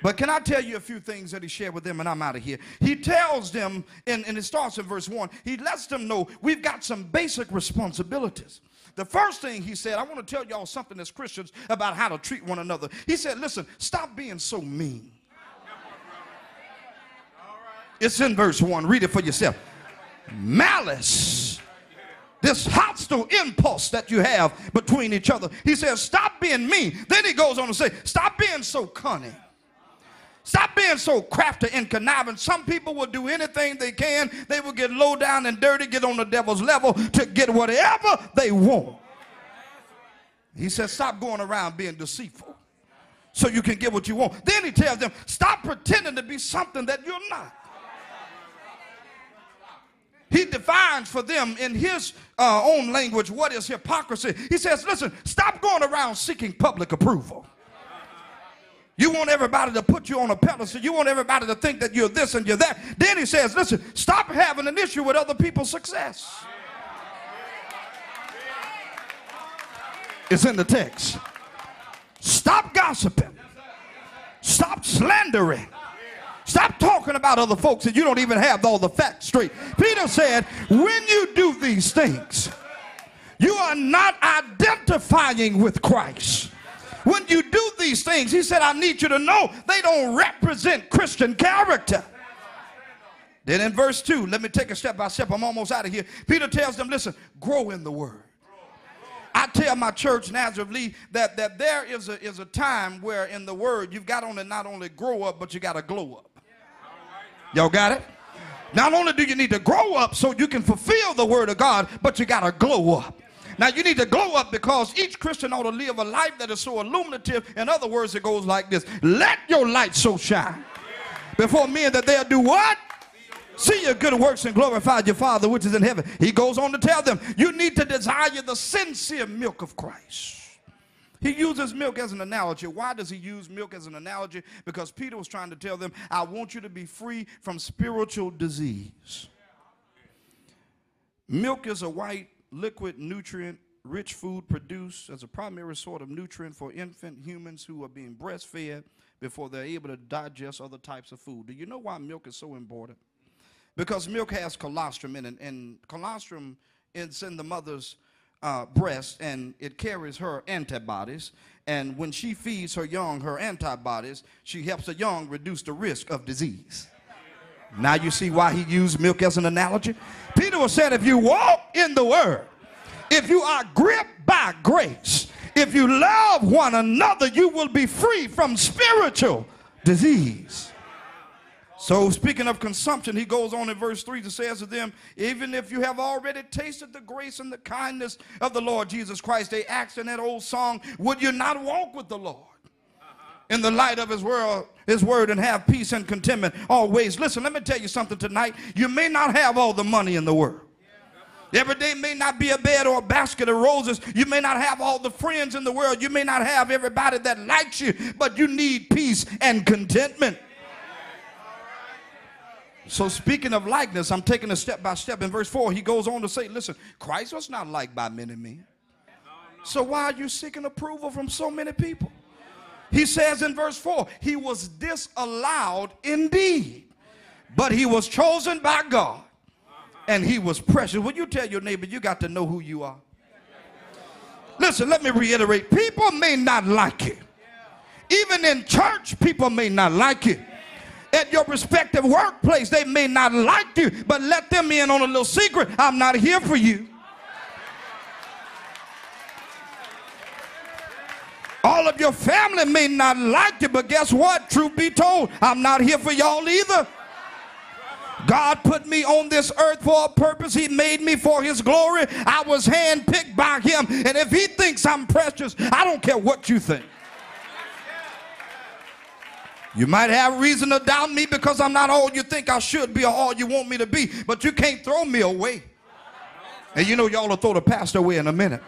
But can I tell you a few things that he shared with them, and I'm out of here? He tells them, and, and it starts in verse 1, he lets them know we've got some basic responsibilities. The first thing he said, I want to tell y'all something as Christians about how to treat one another. He said, Listen, stop being so mean. It's in verse 1. Read it for yourself. Malice this hostile impulse that you have between each other. He says, Stop being mean. Then he goes on to say, Stop being so cunning. Stop being so crafty and conniving. Some people will do anything they can. They will get low down and dirty, get on the devil's level to get whatever they want. He says, Stop going around being deceitful so you can get what you want. Then he tells them, Stop pretending to be something that you're not. He defines for them in his uh, own language what is hypocrisy. He says, Listen, stop going around seeking public approval. You want everybody to put you on a pedestal. You want everybody to think that you're this and you're that. Then he says, listen, stop having an issue with other people's success. It's in the text. Stop gossiping. Stop slandering. Stop talking about other folks that you don't even have all the facts straight. Peter said, when you do these things, you are not identifying with Christ. When you do these things, he said, I need you to know they don't represent Christian character. Then in verse 2, let me take a step by step. I'm almost out of here. Peter tells them, listen, grow in the word. I tell my church, Nazareth Lee, that, that there is a, is a time where in the word you've got to not only grow up, but you got to glow up. Y'all got it? Not only do you need to grow up so you can fulfill the word of God, but you got to glow up. Now you need to glow up because each Christian ought to live a life that is so illuminative. In other words, it goes like this Let your light so shine before men that they'll do what? See your good works and glorify your Father which is in heaven. He goes on to tell them, You need to desire the sincere milk of Christ. He uses milk as an analogy. Why does he use milk as an analogy? Because Peter was trying to tell them, I want you to be free from spiritual disease. Milk is a white, liquid, nutrient rich food produced as a primary sort of nutrient for infant humans who are being breastfed before they're able to digest other types of food. Do you know why milk is so important? Because milk has colostrum in it, and colostrum is in the mother's uh, breast and it carries her antibodies. And when she feeds her young her antibodies, she helps the young reduce the risk of disease. Now you see why he used milk as an analogy? Peter was saying, if you walk in the word, if you are gripped by grace, if you love one another, you will be free from spiritual disease. So, speaking of consumption, he goes on in verse 3 to says to them, Even if you have already tasted the grace and the kindness of the Lord Jesus Christ, they asked in that old song, Would you not walk with the Lord? In the light of his word, his word and have peace and contentment always. Listen, let me tell you something tonight. You may not have all the money in the world. Every day may not be a bed or a basket of roses. You may not have all the friends in the world. You may not have everybody that likes you, but you need peace and contentment. So, speaking of likeness, I'm taking a step by step. In verse 4, he goes on to say, Listen, Christ was not liked by many men. So, why are you seeking approval from so many people? He says in verse 4, He was disallowed indeed, but He was chosen by God and He was precious. Will you tell your neighbor, you got to know who you are? Listen, let me reiterate people may not like it. Even in church, people may not like it. at your respective workplace. They may not like you, but let them in on a little secret. I'm not here for you. All of your family may not like you, but guess what? Truth be told, I'm not here for y'all either. God put me on this earth for a purpose. He made me for His glory. I was handpicked by Him. And if He thinks I'm precious, I don't care what you think. You might have reason to doubt me because I'm not all you think I should be or all you want me to be, but you can't throw me away. And you know, y'all will throw the pastor away in a minute.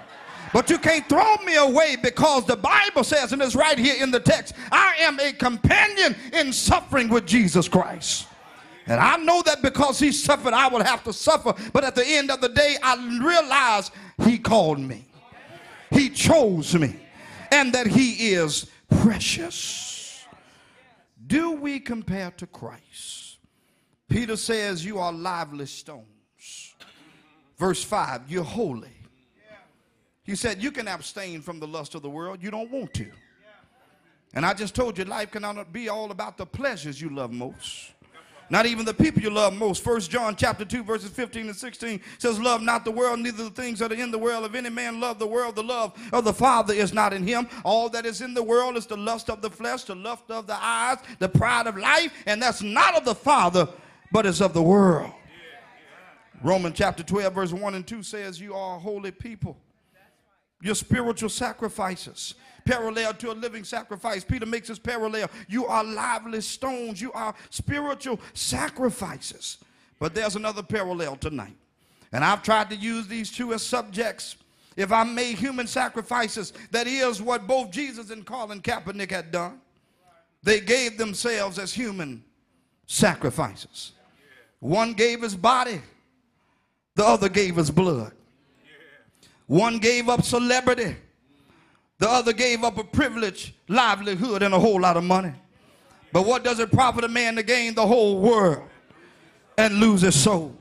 But you can't throw me away because the Bible says, and it's right here in the text, I am a companion in suffering with Jesus Christ. And I know that because he suffered, I will have to suffer. But at the end of the day, I realize he called me, he chose me, and that he is precious. Do we compare to Christ? Peter says, You are lively stones. Verse 5, you're holy. He said, You can abstain from the lust of the world. You don't want to. And I just told you, life cannot be all about the pleasures you love most. Not even the people you love most. First John chapter 2, verses 15 and 16 says, Love not the world, neither the things that are in the world. If any man love the world, the love of the Father is not in him. All that is in the world is the lust of the flesh, the lust of the eyes, the pride of life, and that's not of the Father, but is of the world. Romans chapter 12, verse 1 and 2 says, You are holy people. Your spiritual sacrifices parallel to a living sacrifice. Peter makes this parallel. You are lively stones, you are spiritual sacrifices. But there's another parallel tonight. And I've tried to use these two as subjects. If I made human sacrifices, that is what both Jesus and Colin Kaepernick had done. They gave themselves as human sacrifices. One gave his body, the other gave his blood. One gave up celebrity, The other gave up a privilege, livelihood, and a whole lot of money. But what does it profit a man to gain the whole world and lose his soul?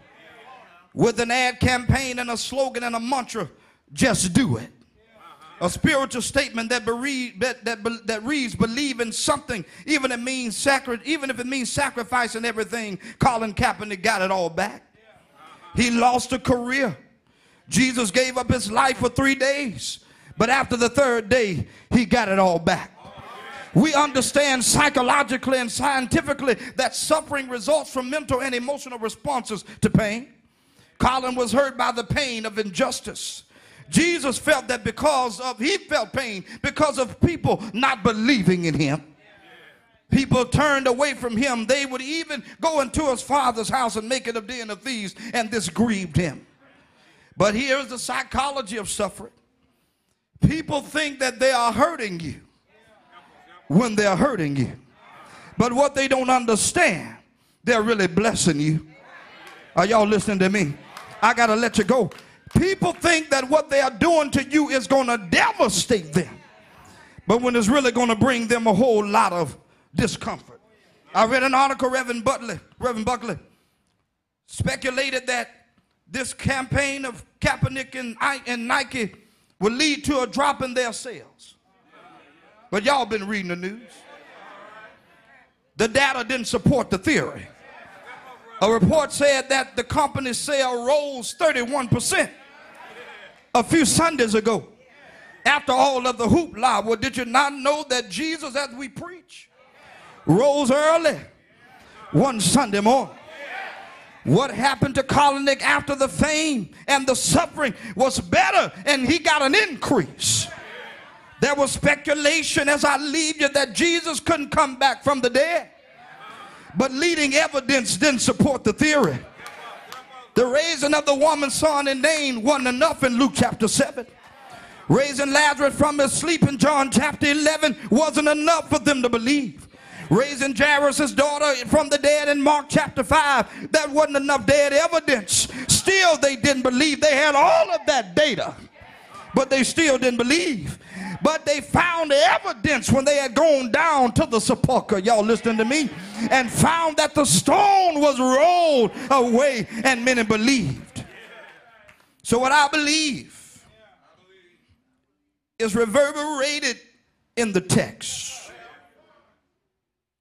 With an ad campaign and a slogan and a mantra, just do it. A spiritual statement that, that, that, that reads, believe in something, even, it means sacri- even if it means sacrificing everything. Colin Kaepernick got it all back. He lost a career. Jesus gave up his life for three days. But after the third day, he got it all back. We understand psychologically and scientifically that suffering results from mental and emotional responses to pain. Colin was hurt by the pain of injustice. Jesus felt that because of, he felt pain because of people not believing in him. People turned away from him. They would even go into his father's house and make it a den of thieves, and this grieved him. But here's the psychology of suffering people think that they are hurting you when they're hurting you. But what they don't understand, they're really blessing you. Are y'all listening to me? I got to let you go. People think that what they are doing to you is going to devastate them. But when it's really going to bring them a whole lot of discomfort. I read an article, Reverend Butler, Reverend Buckley, speculated that this campaign of Kaepernick and, Nike will lead to a drop in their sales. But y'all been reading the news. The data didn't support the theory. A report said that the company's sale rose 31% a few Sundays ago. After all of the hoopla, well, did you not know that Jesus, as we preach, rose early one Sunday morning? What happened to Kaepernick after the fame and the suffering was better and he got an increase. There was speculation as I leave you that Jesus couldn't come back from the dead. But leading evidence didn't support the theory. The raising of the woman's son in Nain wasn't enough in Luke chapter 7. Raising Lazarus from his sleep in John chapter 11 wasn't enough for them to believe raising Jairus' daughter from the dead in Mark chapter 5. That wasn't enough dead evidence. Still, they didn't believe. They had all of that data, but they still didn't believe. But they found evidence when they had gone down to the sepulchre. Y'all listening to me? And found that the stone was rolled away, and many believed. So, what I believe is reverberated in the text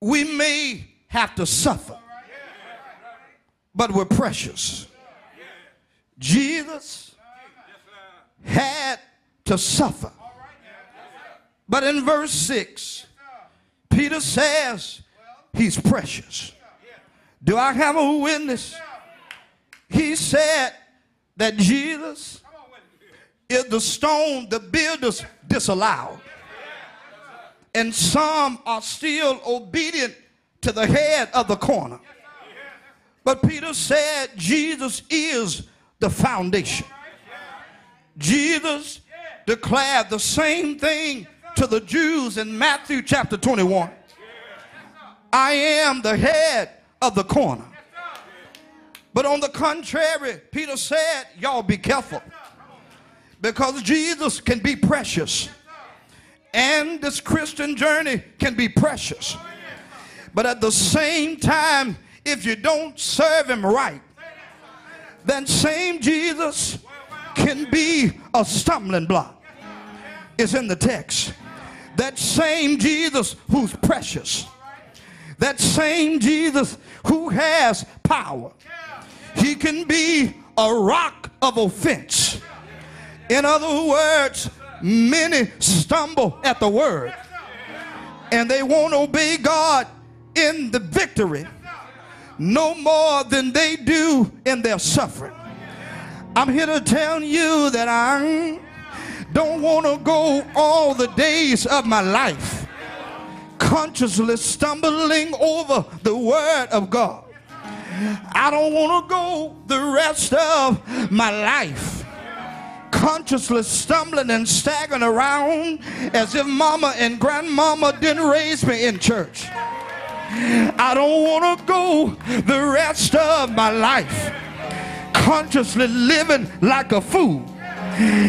we may have to suffer, but we're precious. Jesus had to suffer. But in verse 6, Peter says he's precious. Do I have a witness? He said that Jesus is the stone the builders disallowed and some are still obedient to the head of the corner. But Peter said Jesus is the foundation. Jesus declared the same thing to the Jews in Matthew chapter 21. I am the head of the corner. But on the contrary, Peter said, Y'all be careful because Jesus can be precious and this Christian journey can be precious. But at the same time, if you don't serve him right, then same Jesus can be a stumbling block. It's in the text. That same Jesus who's precious. That same Jesus who has power. He can be a rock of offense. In other words, many stumble at the word and they won't obey God in the victory no more than they do in their suffering. I'm here to tell you that I don't want to go all the days of my life consciously stumbling over the word of God. I don't want to go the rest of my life consciously stumbling and staggering around as if mama and grandmama didn't raise me in church. I don't want to go the rest of my life consciously living like a fool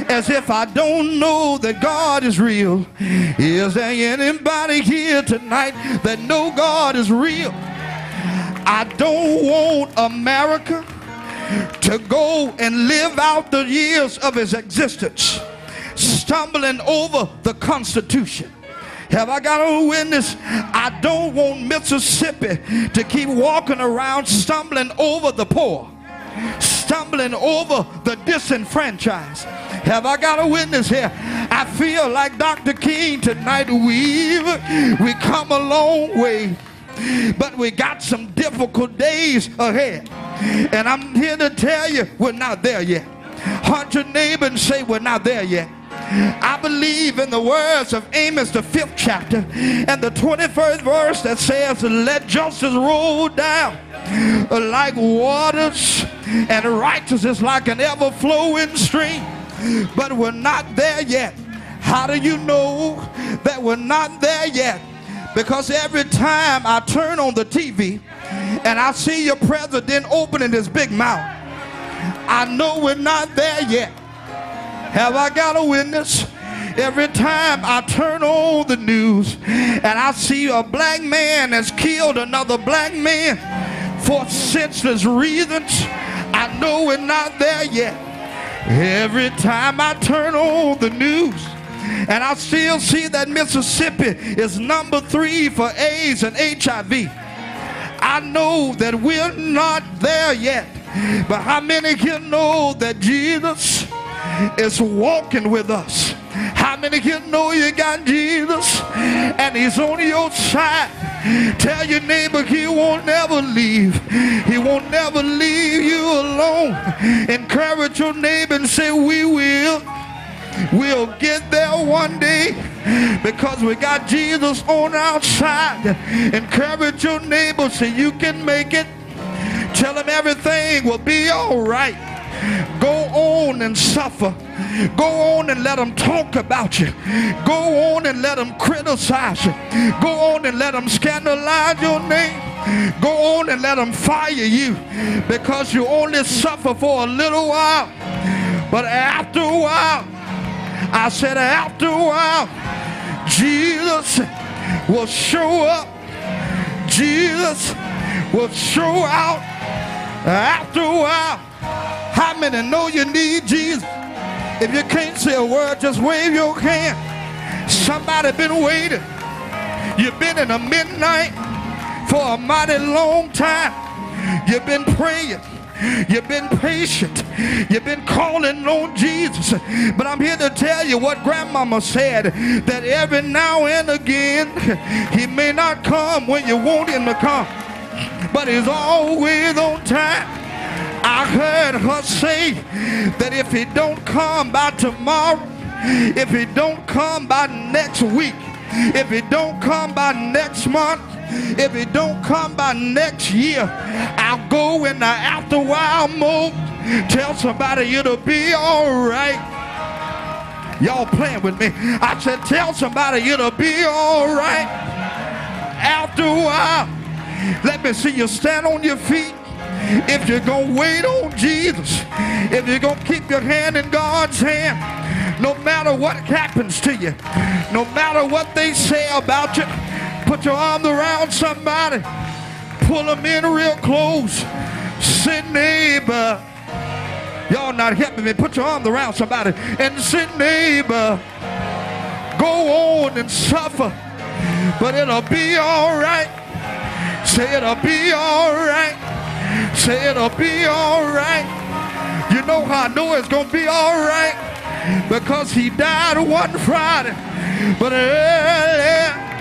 as if I don't know that God is real. Is there anybody here tonight that know God is real? I don't want America to go and live out the years of his existence, stumbling over the Constitution. Have I got a witness? I don't want Mississippi to keep walking around stumbling over the poor, stumbling over the disenfranchised. Have I got a witness here? I feel like Dr. King tonight. We've we come a long way, but we got some difficult days ahead. And I'm here to tell you, we're not there yet. Hunt your neighbor and say, We're not there yet. I believe in the words of Amos, the fifth chapter, and the 21st verse that says, Let justice roll down like waters, and righteousness like an ever flowing stream. But we're not there yet. How do you know that we're not there yet? Because every time I turn on the TV and I see your president opening his big mouth, I know we're not there yet. Have I got a witness? Every time I turn on the news and I see a black man that's killed another black man for senseless reasons, I know we're not there yet. Every time I turn on the news and I still see that Mississippi is number three for AIDS and HIV, I know that we're not there yet. But how many can know that Jesus is walking with us? How many can know you got Jesus and he's on your side? Tell your neighbor he won't never leave. He won't never leave you alone. Encourage your neighbor and say, we will. We'll get there one day because we got Jesus on our side. Encourage your neighbor so you can make it. Tell him everything will be all right. Go on and suffer. Go on and let them talk about you. Go on and let them criticize you. Go on and let them scandalize your name. Go on and let them fire you because you only suffer for a little while. But after a while, I said, after a while, Jesus will show up. Jesus will show out after a while. How many know you need Jesus? If you can't say a word, just wave your hand. Somebody been waiting. You've been in a midnight for a mighty long time. You've been praying. You've been patient. You've been calling on Jesus. But I'm here to tell you what grandmama said that every now and again, he may not come when you want him to come, but he's always on time. I heard her say that if he don't come by tomorrow, if he don't come by next week, if he don't come by next month, if it don't come by next year, I'll go in the after while mode. Tell somebody it'll be all right. Y'all playing with me. I said, tell somebody it'll be all right. After a while, let me see you stand on your feet. If you're going to wait on Jesus, if you're going to keep your hand in God's hand, no matter what happens to you, no matter what they say about you, Put your arms around somebody. Pull them in real close. Say, neighbor. Y'all not helping me. Put your arms around somebody and say, neighbor. Go on and suffer, but it'll be all right. Say it'll be all right. Say it'll be all right. You know how I know it's to be all right? Because he died one Friday, but early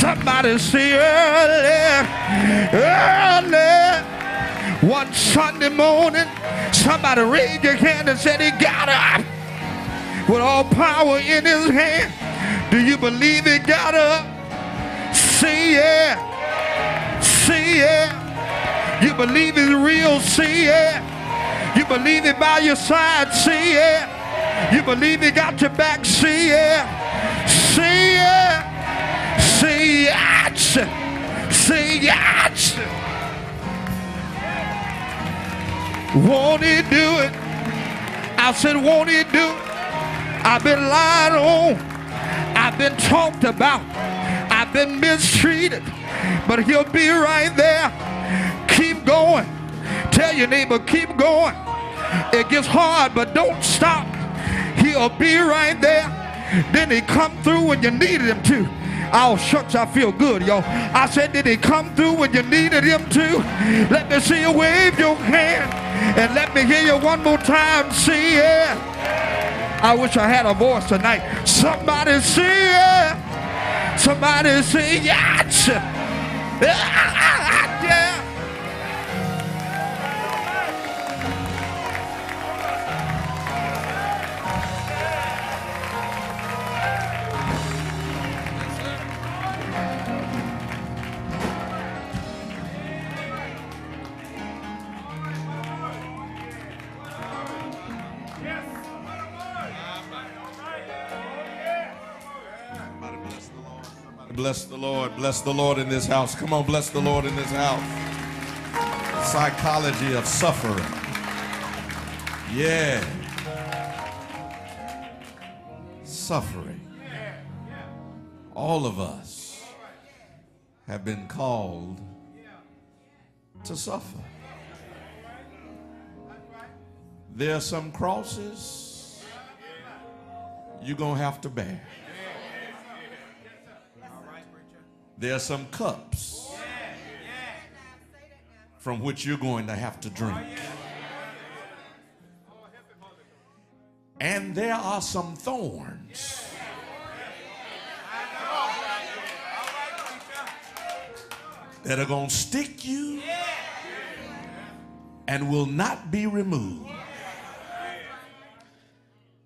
Somebody say early, early. One Sunday morning, somebody raised your hand and said he got up with all power in his hand. Do you believe he got up? See yeah. See yeah. You believe it's real? See yeah. You believe it by your side? See yeah. You believe he got your back? See yeah. Say yeah. Say yes. Say yes. Won't he do it? I said, won't he do? I've been lied on. I've been talked about. I've been mistreated. But he'll be right there. Keep going. Tell your neighbor, keep going. It gets hard, but don't stop. He'll be right there. Then he come through when you needed him to. Oh, shucks, I feel good, y'all. I said, did he come through when you needed him to? Let me see you wave your hand. And let me hear you one more time. See yeah. I wish I had a voice tonight. Somebody see yeah. Somebody say yes. Yeah. Bless the Lord. Bless the Lord in this house. Come on, bless the Lord in this house. Psychology of suffering. Yeah. Suffering. All of us have been called to suffer. There are some crosses you're going to have to bear. There are some cups from which you're going to have to drink. And there are some thorns that are going to stick you and will not be removed.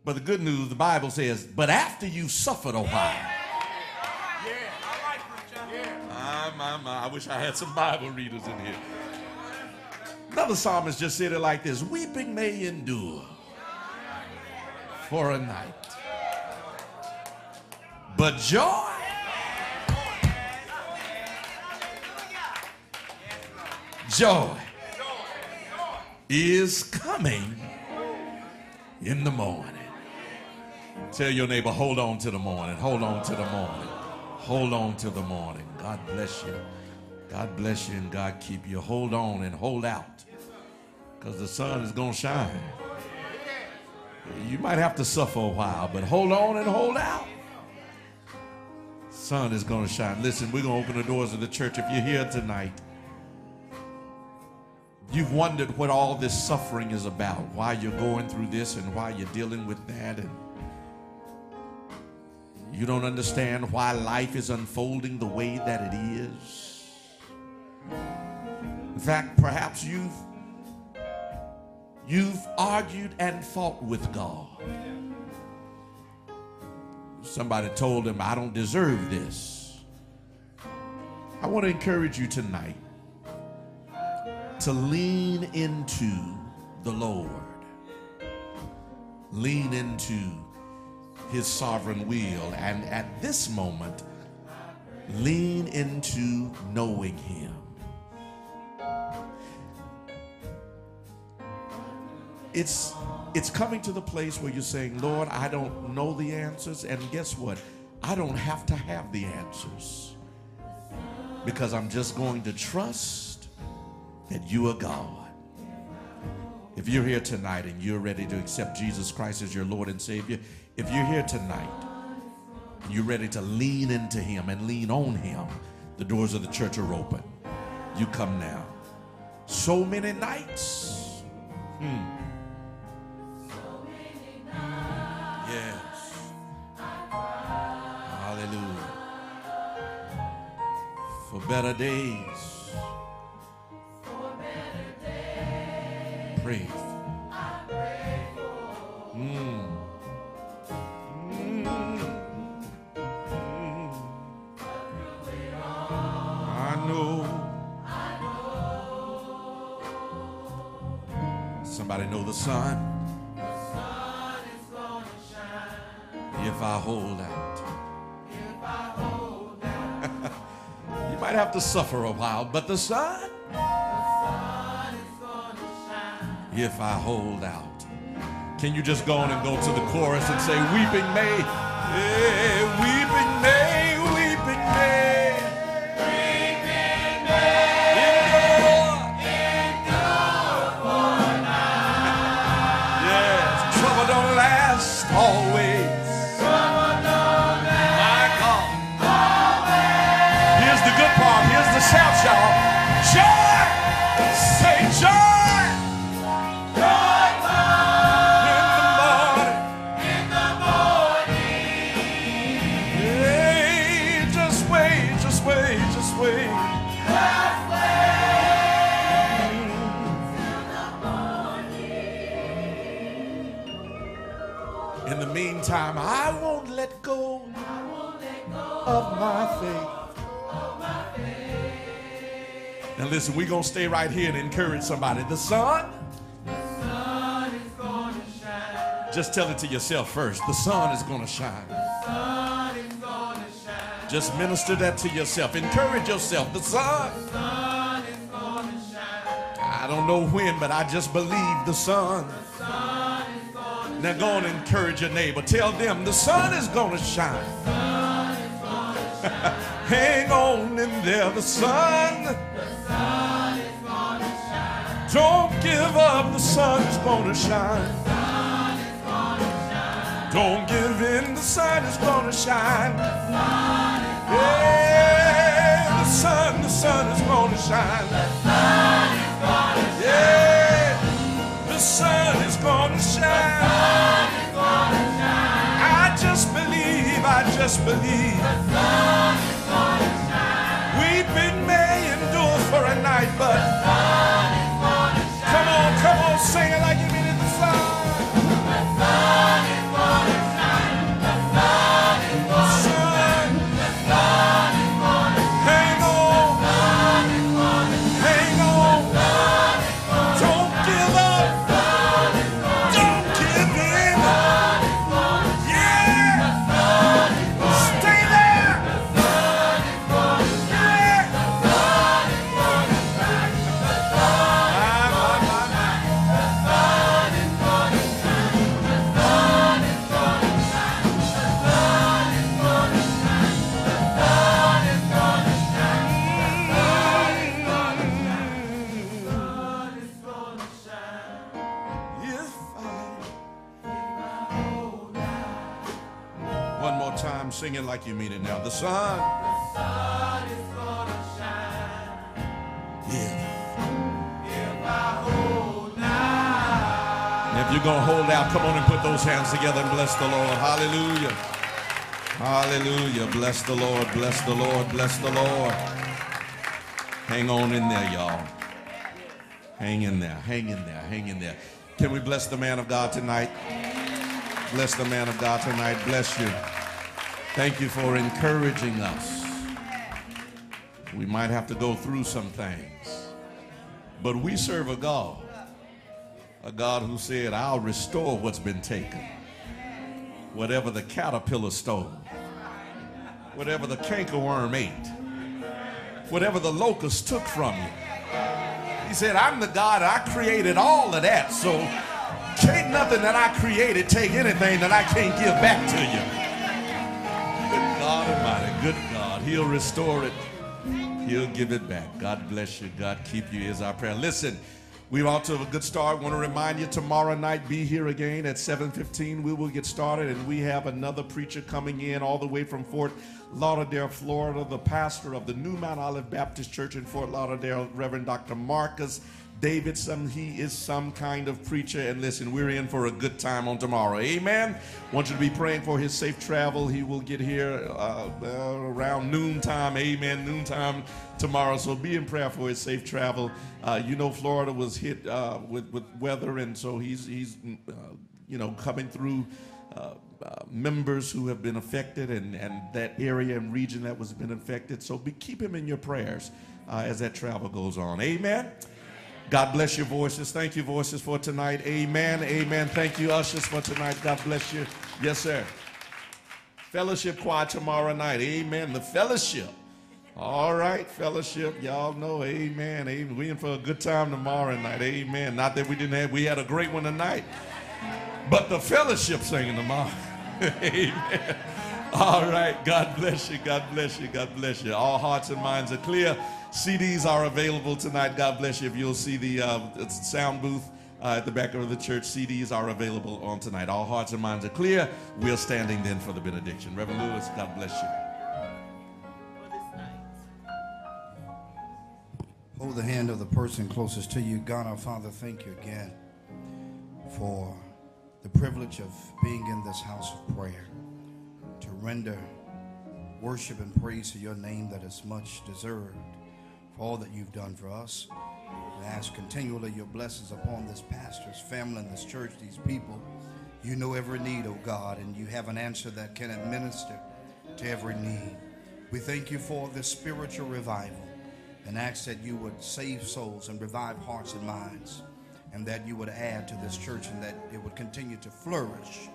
But the good news, the Bible says, but after you've suffered a while, my, my. I wish I had some Bible readers in here. Another psalmist just said it like this Weeping may endure for a night, but joy joy is coming in the morning. Tell your neighbor, hold on to the morning, hold on to the morning, hold on to the morning. God bless you. God bless you and God keep you. Hold on and hold out because the sun is going to shine. You might have to suffer a while, but hold on and hold out. Sun is going to shine. Listen, we're going to open the doors of the church. If you're here tonight, you've wondered what all this suffering is about, why you're going through this and why you're dealing with that. And you don't understand why life is unfolding the way that it is. In fact, perhaps you've you've argued and fought with God. Somebody told him, I don't deserve this. I want to encourage you tonight to lean into the Lord. Lean into his sovereign will. And at this moment, lean into knowing him. It's it's coming to the place where you're saying, Lord, I don't know the answers. And guess what? I don't have to have the answers. Because I'm just going to trust that you are God. If you're here tonight and you're ready to accept Jesus Christ as your Lord and Savior, if you're here tonight you're ready to lean into Him and lean on Him, the doors of the church are open. You come now. So many nights. Hmm. Yes. Hallelujah. For better days. For better days. Praise. I pray. Mm. Somebody know the sun. The sun is gonna shine. If I hold out. If I hold out. you might have to suffer a while, but the sun. The sun is gonna shine. If I hold out. Can you just go on and go to the chorus and say, Weeping May, yeah, weeping May, listen, we're going to stay right here and encourage somebody. The sun, just tell it to yourself first. The sun is going to shine. Just minister that to yourself. Encourage yourself. The sun. I don't know when, but I just believe the sun. Now go and encourage your neighbor. Tell them the sun is going to shine. Hang on in there, the sun. The sun is gonna shine. Don't give up, the sun is going to shine. Don't give in, the sun is to shine. The sun, Yeah, the sun, the sun is to shine. The sun is gonna shine. Yeah, the sun is going to shine. I just believe, I just believe. Weeping may endure for a night, but come on, come on, sing it like The sun. If you're to hold out, come on and put those hands together and bless the Lord. Hallelujah. Hallelujah. Bless the Lord. Bless the Lord. Bless the Lord. Hang on in there, y'all. Hang in there. Hang in there. Hang in there. Can we bless the man of God tonight? Bless the man of God tonight. Bless you. Thank you for encouraging us. We might have to go through some things, but we serve a God, a God who said, I'll restore what's been taken. Whatever the caterpillar stole, whatever the cankerworm ate, whatever the locust took from you. He said, I'm the God, I created all of that, so can't nothing that I created take anything that I can't give back to you. He'll restore it. He'll give it back. God bless you. God keep you is our prayer. Listen, we're off to a good start. Want to remind you tomorrow night, be here again at 7:15. We will get started, and we have another preacher coming in all the way from Fort Lauderdale, Florida, the pastor of the New Mount Olive Baptist Church in Fort Lauderdale, Reverend Dr. Marcus Davidson. He is some kind of preacher. And listen, we're in for a good time on tomorrow. Amen. Want you to be praying for his safe travel. He will get here uh, uh, around noontime. Amen. Noontime tomorrow. So be in prayer for his safe travel. Uh, you know, Florida was hit uh, with, with weather, and so he's, he's uh, you know, coming through. Uh, uh, members who have been affected and, and that area and region that was been affected. So be, keep him in your prayers uh, as that travel goes on. Amen. God bless your voices. Thank you, voices, for tonight. Amen. Amen. Thank you, ushers, for tonight. God bless you. Yes, sir. Fellowship choir tomorrow night. Amen. The fellowship. All right, fellowship. Y'all know. Amen. Amen. We in for a good time tomorrow night. Amen. Not that we didn't have, we had a great one tonight. but the fellowship singing tomorrow. Amen. All right. God bless you. God bless you. God bless you. All hearts and minds are clear. CDs are available tonight. God bless you. If you'll see the uh, sound booth uh, at the back of the church, CDs are available on tonight. All hearts and minds are clear. We're standing then for the benediction. Reverend Lewis, God bless you. Hold the hand of the person closest to you. God our Father, thank you again for the privilege of being in this house of prayer to render worship and praise to your name that is much deserved for all that you've done for us. We ask continually your blessings upon this pastor's family and this church, these people. You know every need, oh God, and you have an answer that can administer to every need. We thank you for this spiritual revival and ask that you would save souls and revive hearts and minds, and that you would add to this church and that it would continue to flourish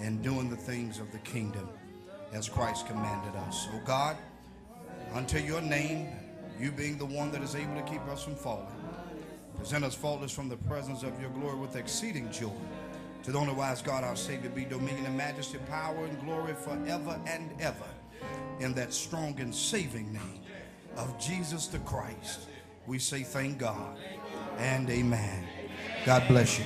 in doing the things of the kingdom as Christ commanded us. Oh God, unto your name, you being the one that is able to keep us from falling, present us faultless from the presence of your glory with exceeding joy. To the only wise God, our Savior, be dominion and majesty, power and glory forever and ever. In that strong and saving name of Jesus the Christ, we say thank God and amen. God bless you.